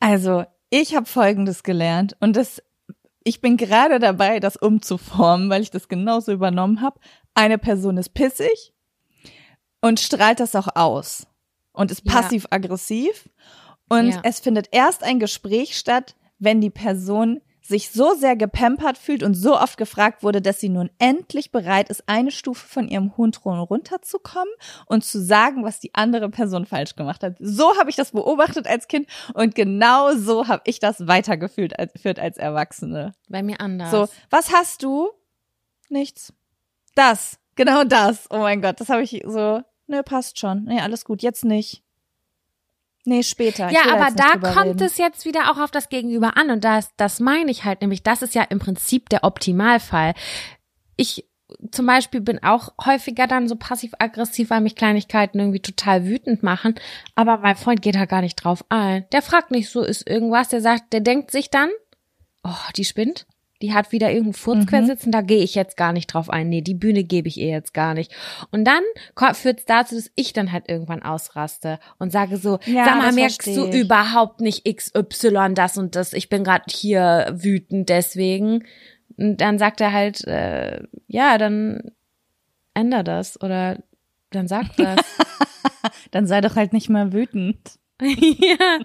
Also, ich habe Folgendes gelernt und das, ich bin gerade dabei, das umzuformen, weil ich das genauso übernommen habe. Eine Person ist pissig und strahlt das auch aus und ist Ja. passiv-aggressiv. Und Ja. es findet erst ein Gespräch statt, wenn die Person sich so sehr gepampert fühlt und so oft gefragt wurde, dass sie nun endlich bereit ist, eine Stufe von ihrem Thron runterzukommen und zu sagen, was die andere Person falsch gemacht hat. So habe ich das beobachtet als Kind und genau so habe ich das weitergeführt als, führt als Erwachsene. Bei mir anders. So, was hast du? Nichts. Das, genau das. Oh mein Gott, das habe ich so, nö, passt schon. Nee, alles gut, jetzt nicht. Nee, später. Ja, aber da kommt reden. es jetzt wieder auch auf das Gegenüber an und das, das meine ich halt nämlich. Das ist ja im Prinzip der Optimalfall. Ich zum Beispiel bin auch häufiger dann so passiv-aggressiv, weil mich Kleinigkeiten irgendwie total wütend machen. Aber mein Freund geht da gar nicht drauf ein. Der fragt nicht so, ist irgendwas. Der sagt, der denkt sich dann, oh, die spinnt. Die hat wieder irgendeinen Furz quer sitzen, da gehe ich jetzt gar nicht drauf ein. Nee, die Bühne gebe ich ihr jetzt gar nicht. Und dann führt es dazu, dass ich dann halt irgendwann ausraste und sage so, Ja, sag mal, merkst du überhaupt nicht XY, das und das, ich bin gerade hier wütend deswegen. Und dann sagt er halt, äh, ja, dann änder das oder dann sag das. Dann sei doch halt nicht mal wütend. ja,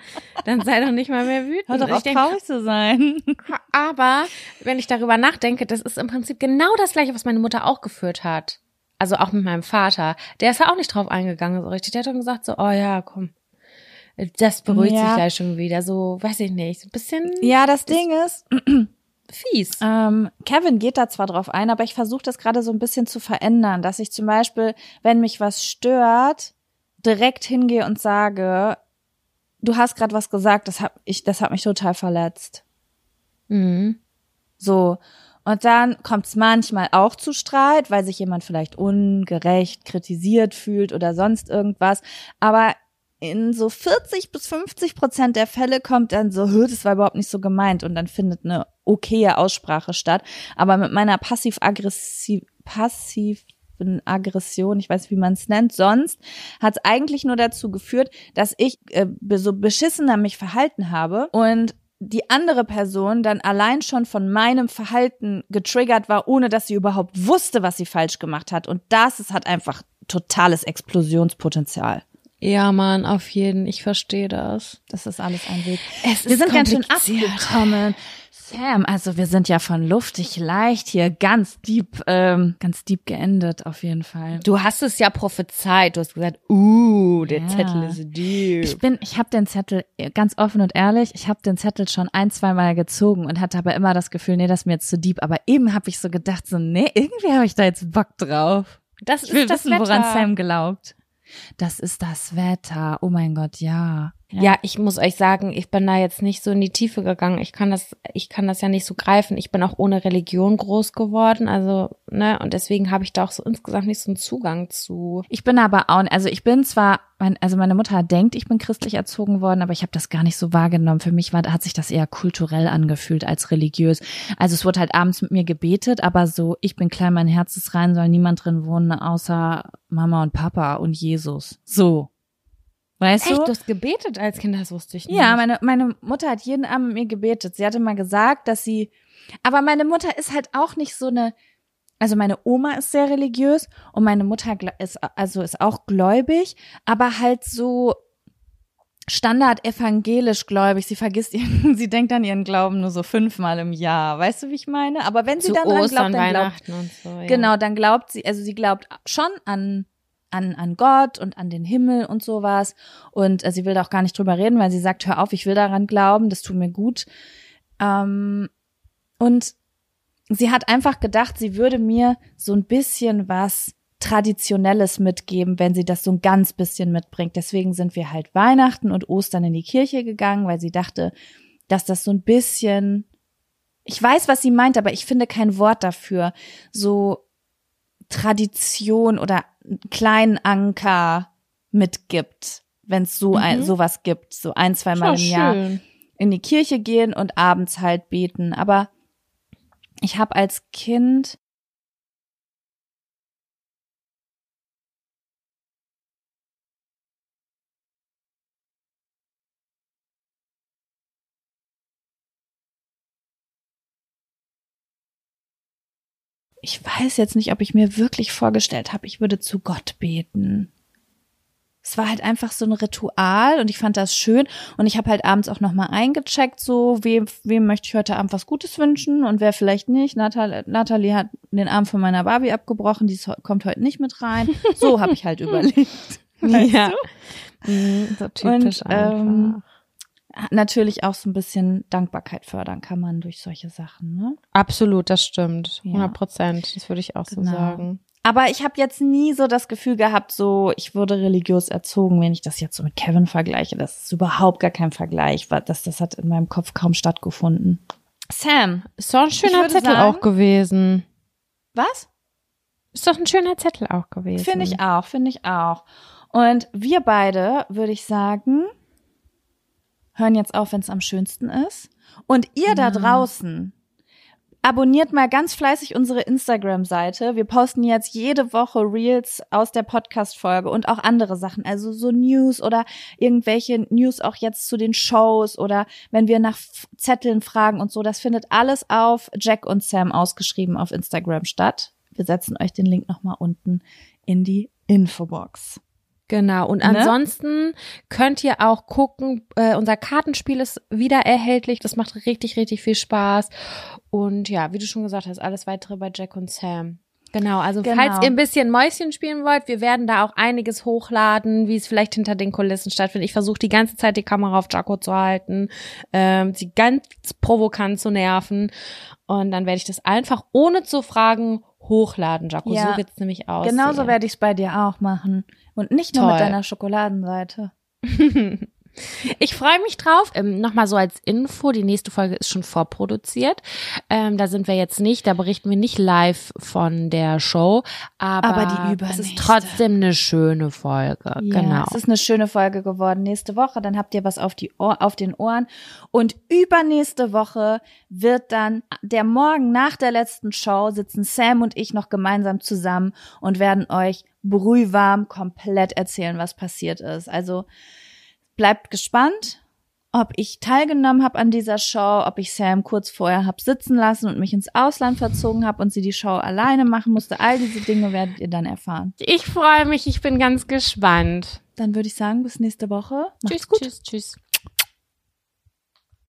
dann sei doch nicht mal mehr wütend. Hör doch auf, denk, traurig zu sein. aber wenn ich darüber nachdenke, das ist im Prinzip genau das gleiche, was meine Mutter auch geführt hat. Also auch mit meinem Vater. Der ist ja auch nicht drauf eingegangen so richtig. Der hat dann gesagt so, oh ja, komm. Das beruhigt Ja. sich gleich schon wieder. So, weiß ich nicht. So ein bisschen Ja, das Ding ist, fies. Ähm, Kevin geht da zwar drauf ein, aber ich versuche das gerade so ein bisschen zu verändern, dass ich zum Beispiel, wenn mich was stört, direkt hingehe und sage, du hast gerade was gesagt, das hat ich, das hat mich total verletzt. Mhm. So. Und dann kommt es manchmal auch zu Streit, weil sich jemand vielleicht ungerecht kritisiert fühlt oder sonst irgendwas. Aber in so 40 bis 50 Prozent der Fälle kommt dann so, "Hö, das war überhaupt nicht so gemeint und dann findet eine okaye Aussprache statt. Aber mit meiner passiv-aggressiv, passiven Aggression, ich weiß, wie man es nennt, sonst hat es eigentlich nur dazu geführt, dass ich äh, so beschissener mich verhalten habe und die andere Person dann allein schon von meinem Verhalten getriggert war, ohne dass sie überhaupt wusste, was sie falsch gemacht hat. Und das ist, hat einfach totales Explosionspotenzial. Ja, Mann, auf jeden. Ich verstehe das. Das ist alles ein Weg. Es wir sind ganz schön abgekommen. Sam, also wir sind ja von luftig leicht hier ganz deep, ähm, ganz deep geendet auf jeden Fall. Du hast es ja prophezeit. Du hast gesagt, uh, der Ja. Zettel ist deep. Ich bin, ich habe den Zettel ganz offen und ehrlich, ich habe den Zettel schon ein, zwei Mal gezogen und hatte aber immer das Gefühl, nee, das ist mir jetzt zu deep. Aber eben habe ich so gedacht, so nee, irgendwie habe ich da jetzt Bock drauf. das Ich will ist das wissen, woran Wetter. Sam glaubt. Das ist das Wetter. Oh mein Gott, ja. Ja, ich muss euch sagen, ich bin da jetzt nicht so in die Tiefe gegangen. Ich kann das, ich kann das ja nicht so greifen. Ich bin auch ohne Religion groß geworden, also ne, und deswegen habe ich da auch so insgesamt nicht so einen Zugang zu. Ich bin aber auch, also ich bin zwar, mein, also meine Mutter denkt, ich bin christlich erzogen worden, aber ich habe das gar nicht so wahrgenommen. Für mich war, hat sich das eher kulturell angefühlt als religiös. Also es wurde halt abends mit mir gebetet, aber so, ich bin klein, mein Herz ist rein, soll niemand drin wohnen, außer Mama und Papa und Jesus. So. Weißt Echt, du? du hast gebetet als Kind, das wusste ich nicht. Ja, meine, meine Mutter hat jeden Abend mit mir gebetet. Sie hatte mal gesagt, dass sie, aber meine Mutter ist halt auch nicht so eine, also meine Oma ist sehr religiös und meine Mutter ist, also ist auch gläubig, aber halt so standard evangelisch gläubig. Sie vergisst ihren, sie denkt an ihren Glauben nur so fünfmal im Jahr. Weißt du, wie ich meine? Aber wenn sie zu dann dran glaubt, dann glaubt, so. Ja. Genau, dann glaubt sie, also sie glaubt schon an an, an Gott und an den Himmel und sowas. Und äh, sie will da auch gar nicht drüber reden, weil sie sagt, hör auf, ich will daran glauben, das tut mir gut. Ähm, und sie hat einfach gedacht, sie würde mir so ein bisschen was Traditionelles mitgeben, wenn sie das so ein ganz bisschen mitbringt. Deswegen sind wir halt Weihnachten und Ostern in die Kirche gegangen, weil sie dachte, dass das so ein bisschen, ich weiß, was sie meint, aber ich finde kein Wort dafür, so Tradition oder kleinen Anker mitgibt, wenn es so ein, Mhm. sowas gibt, so ein, zwei Mal Ja, im Jahr schön. in die Kirche gehen und abends halt beten. Aber ich habe als Kind ich weiß jetzt nicht, ob ich mir wirklich vorgestellt habe, ich würde zu Gott beten. Es war halt einfach so ein Ritual und ich fand das schön und ich habe halt abends auch noch mal eingecheckt, so wem, wem möchte ich heute Abend was Gutes wünschen und wer vielleicht nicht. Natal, Natalie hat den Arm von meiner Barbie abgebrochen, die kommt heute nicht mit rein. So habe ich halt überlegt. Weißt Ja. du? Mhm, so typisch Und, ähm, einfach. Natürlich auch so ein bisschen Dankbarkeit fördern kann man durch solche Sachen, ne? Absolut, das stimmt. Ja. 100 Prozent. Das würde ich auch Genau. so sagen. Aber ich habe jetzt nie so das Gefühl gehabt, so ich wurde religiös erzogen, wenn ich das jetzt so mit Kevin vergleiche. Das ist überhaupt gar kein Vergleich, weil das, das hat in meinem Kopf kaum stattgefunden. Sam, Ist doch ein schöner Zettel sagen- auch gewesen. was? Ist doch ein schöner Zettel auch gewesen. Finde ich auch, finde ich auch. Und wir beide, würde ich sagen, hören jetzt auf, wenn es am schönsten ist. Und ihr da draußen, abonniert mal ganz fleißig unsere Instagram-Seite. Wir posten jetzt jede Woche Reels aus der Podcast-Folge und auch andere Sachen. Also so News oder irgendwelche News auch jetzt zu den Shows oder wenn wir nach Zetteln fragen und so. Das findet alles auf Jack und Sam ausgeschrieben auf Instagram statt. Wir setzen euch den Link nochmal unten in die Infobox. Genau. Und Ne? ansonsten könnt ihr auch gucken, äh, unser Kartenspiel ist wieder erhältlich. Das macht richtig, richtig viel Spaß. Und ja, wie du schon gesagt hast, alles weitere bei Jack und Sam. Genau, also Genau. falls ihr ein bisschen Mäuschen spielen wollt, wir werden da auch einiges hochladen, wie es vielleicht hinter den Kulissen stattfindet. Ich versuche die ganze Zeit die Kamera auf Jaco zu halten, ähm, sie ganz provokant zu nerven. Und dann werde ich das einfach ohne zu fragen hochladen, Jaco. Ja. So wird's nämlich aussehen. Genauso werde ich es bei dir auch machen. Und nicht nur Toll. mit deiner Schokoladenseite. Ich freue mich drauf. Ähm, Nochmal so als Info, die nächste Folge ist schon vorproduziert. Ähm, da sind wir jetzt nicht, da berichten wir nicht live von der Show. Aber, Aber die es ist trotzdem eine schöne Folge. Ja, genau. es ist eine schöne Folge geworden. Nächste Woche, dann habt ihr was auf, die Ohr, auf den Ohren. Und übernächste Woche wird dann der Morgen nach der letzten Show sitzen Sam und ich noch gemeinsam zusammen und werden euch brühwarm komplett erzählen, was passiert ist. Also bleibt gespannt, ob ich teilgenommen habe an dieser Show, ob ich Sam kurz vorher hab sitzen lassen und mich ins Ausland verzogen habe und sie die Show alleine machen musste. All diese Dinge werdet ihr dann erfahren. ich freue mich, ich bin ganz gespannt. Dann würde ich sagen, bis nächste Woche. Macht's Tschüss, gut. tschüss, tschüss.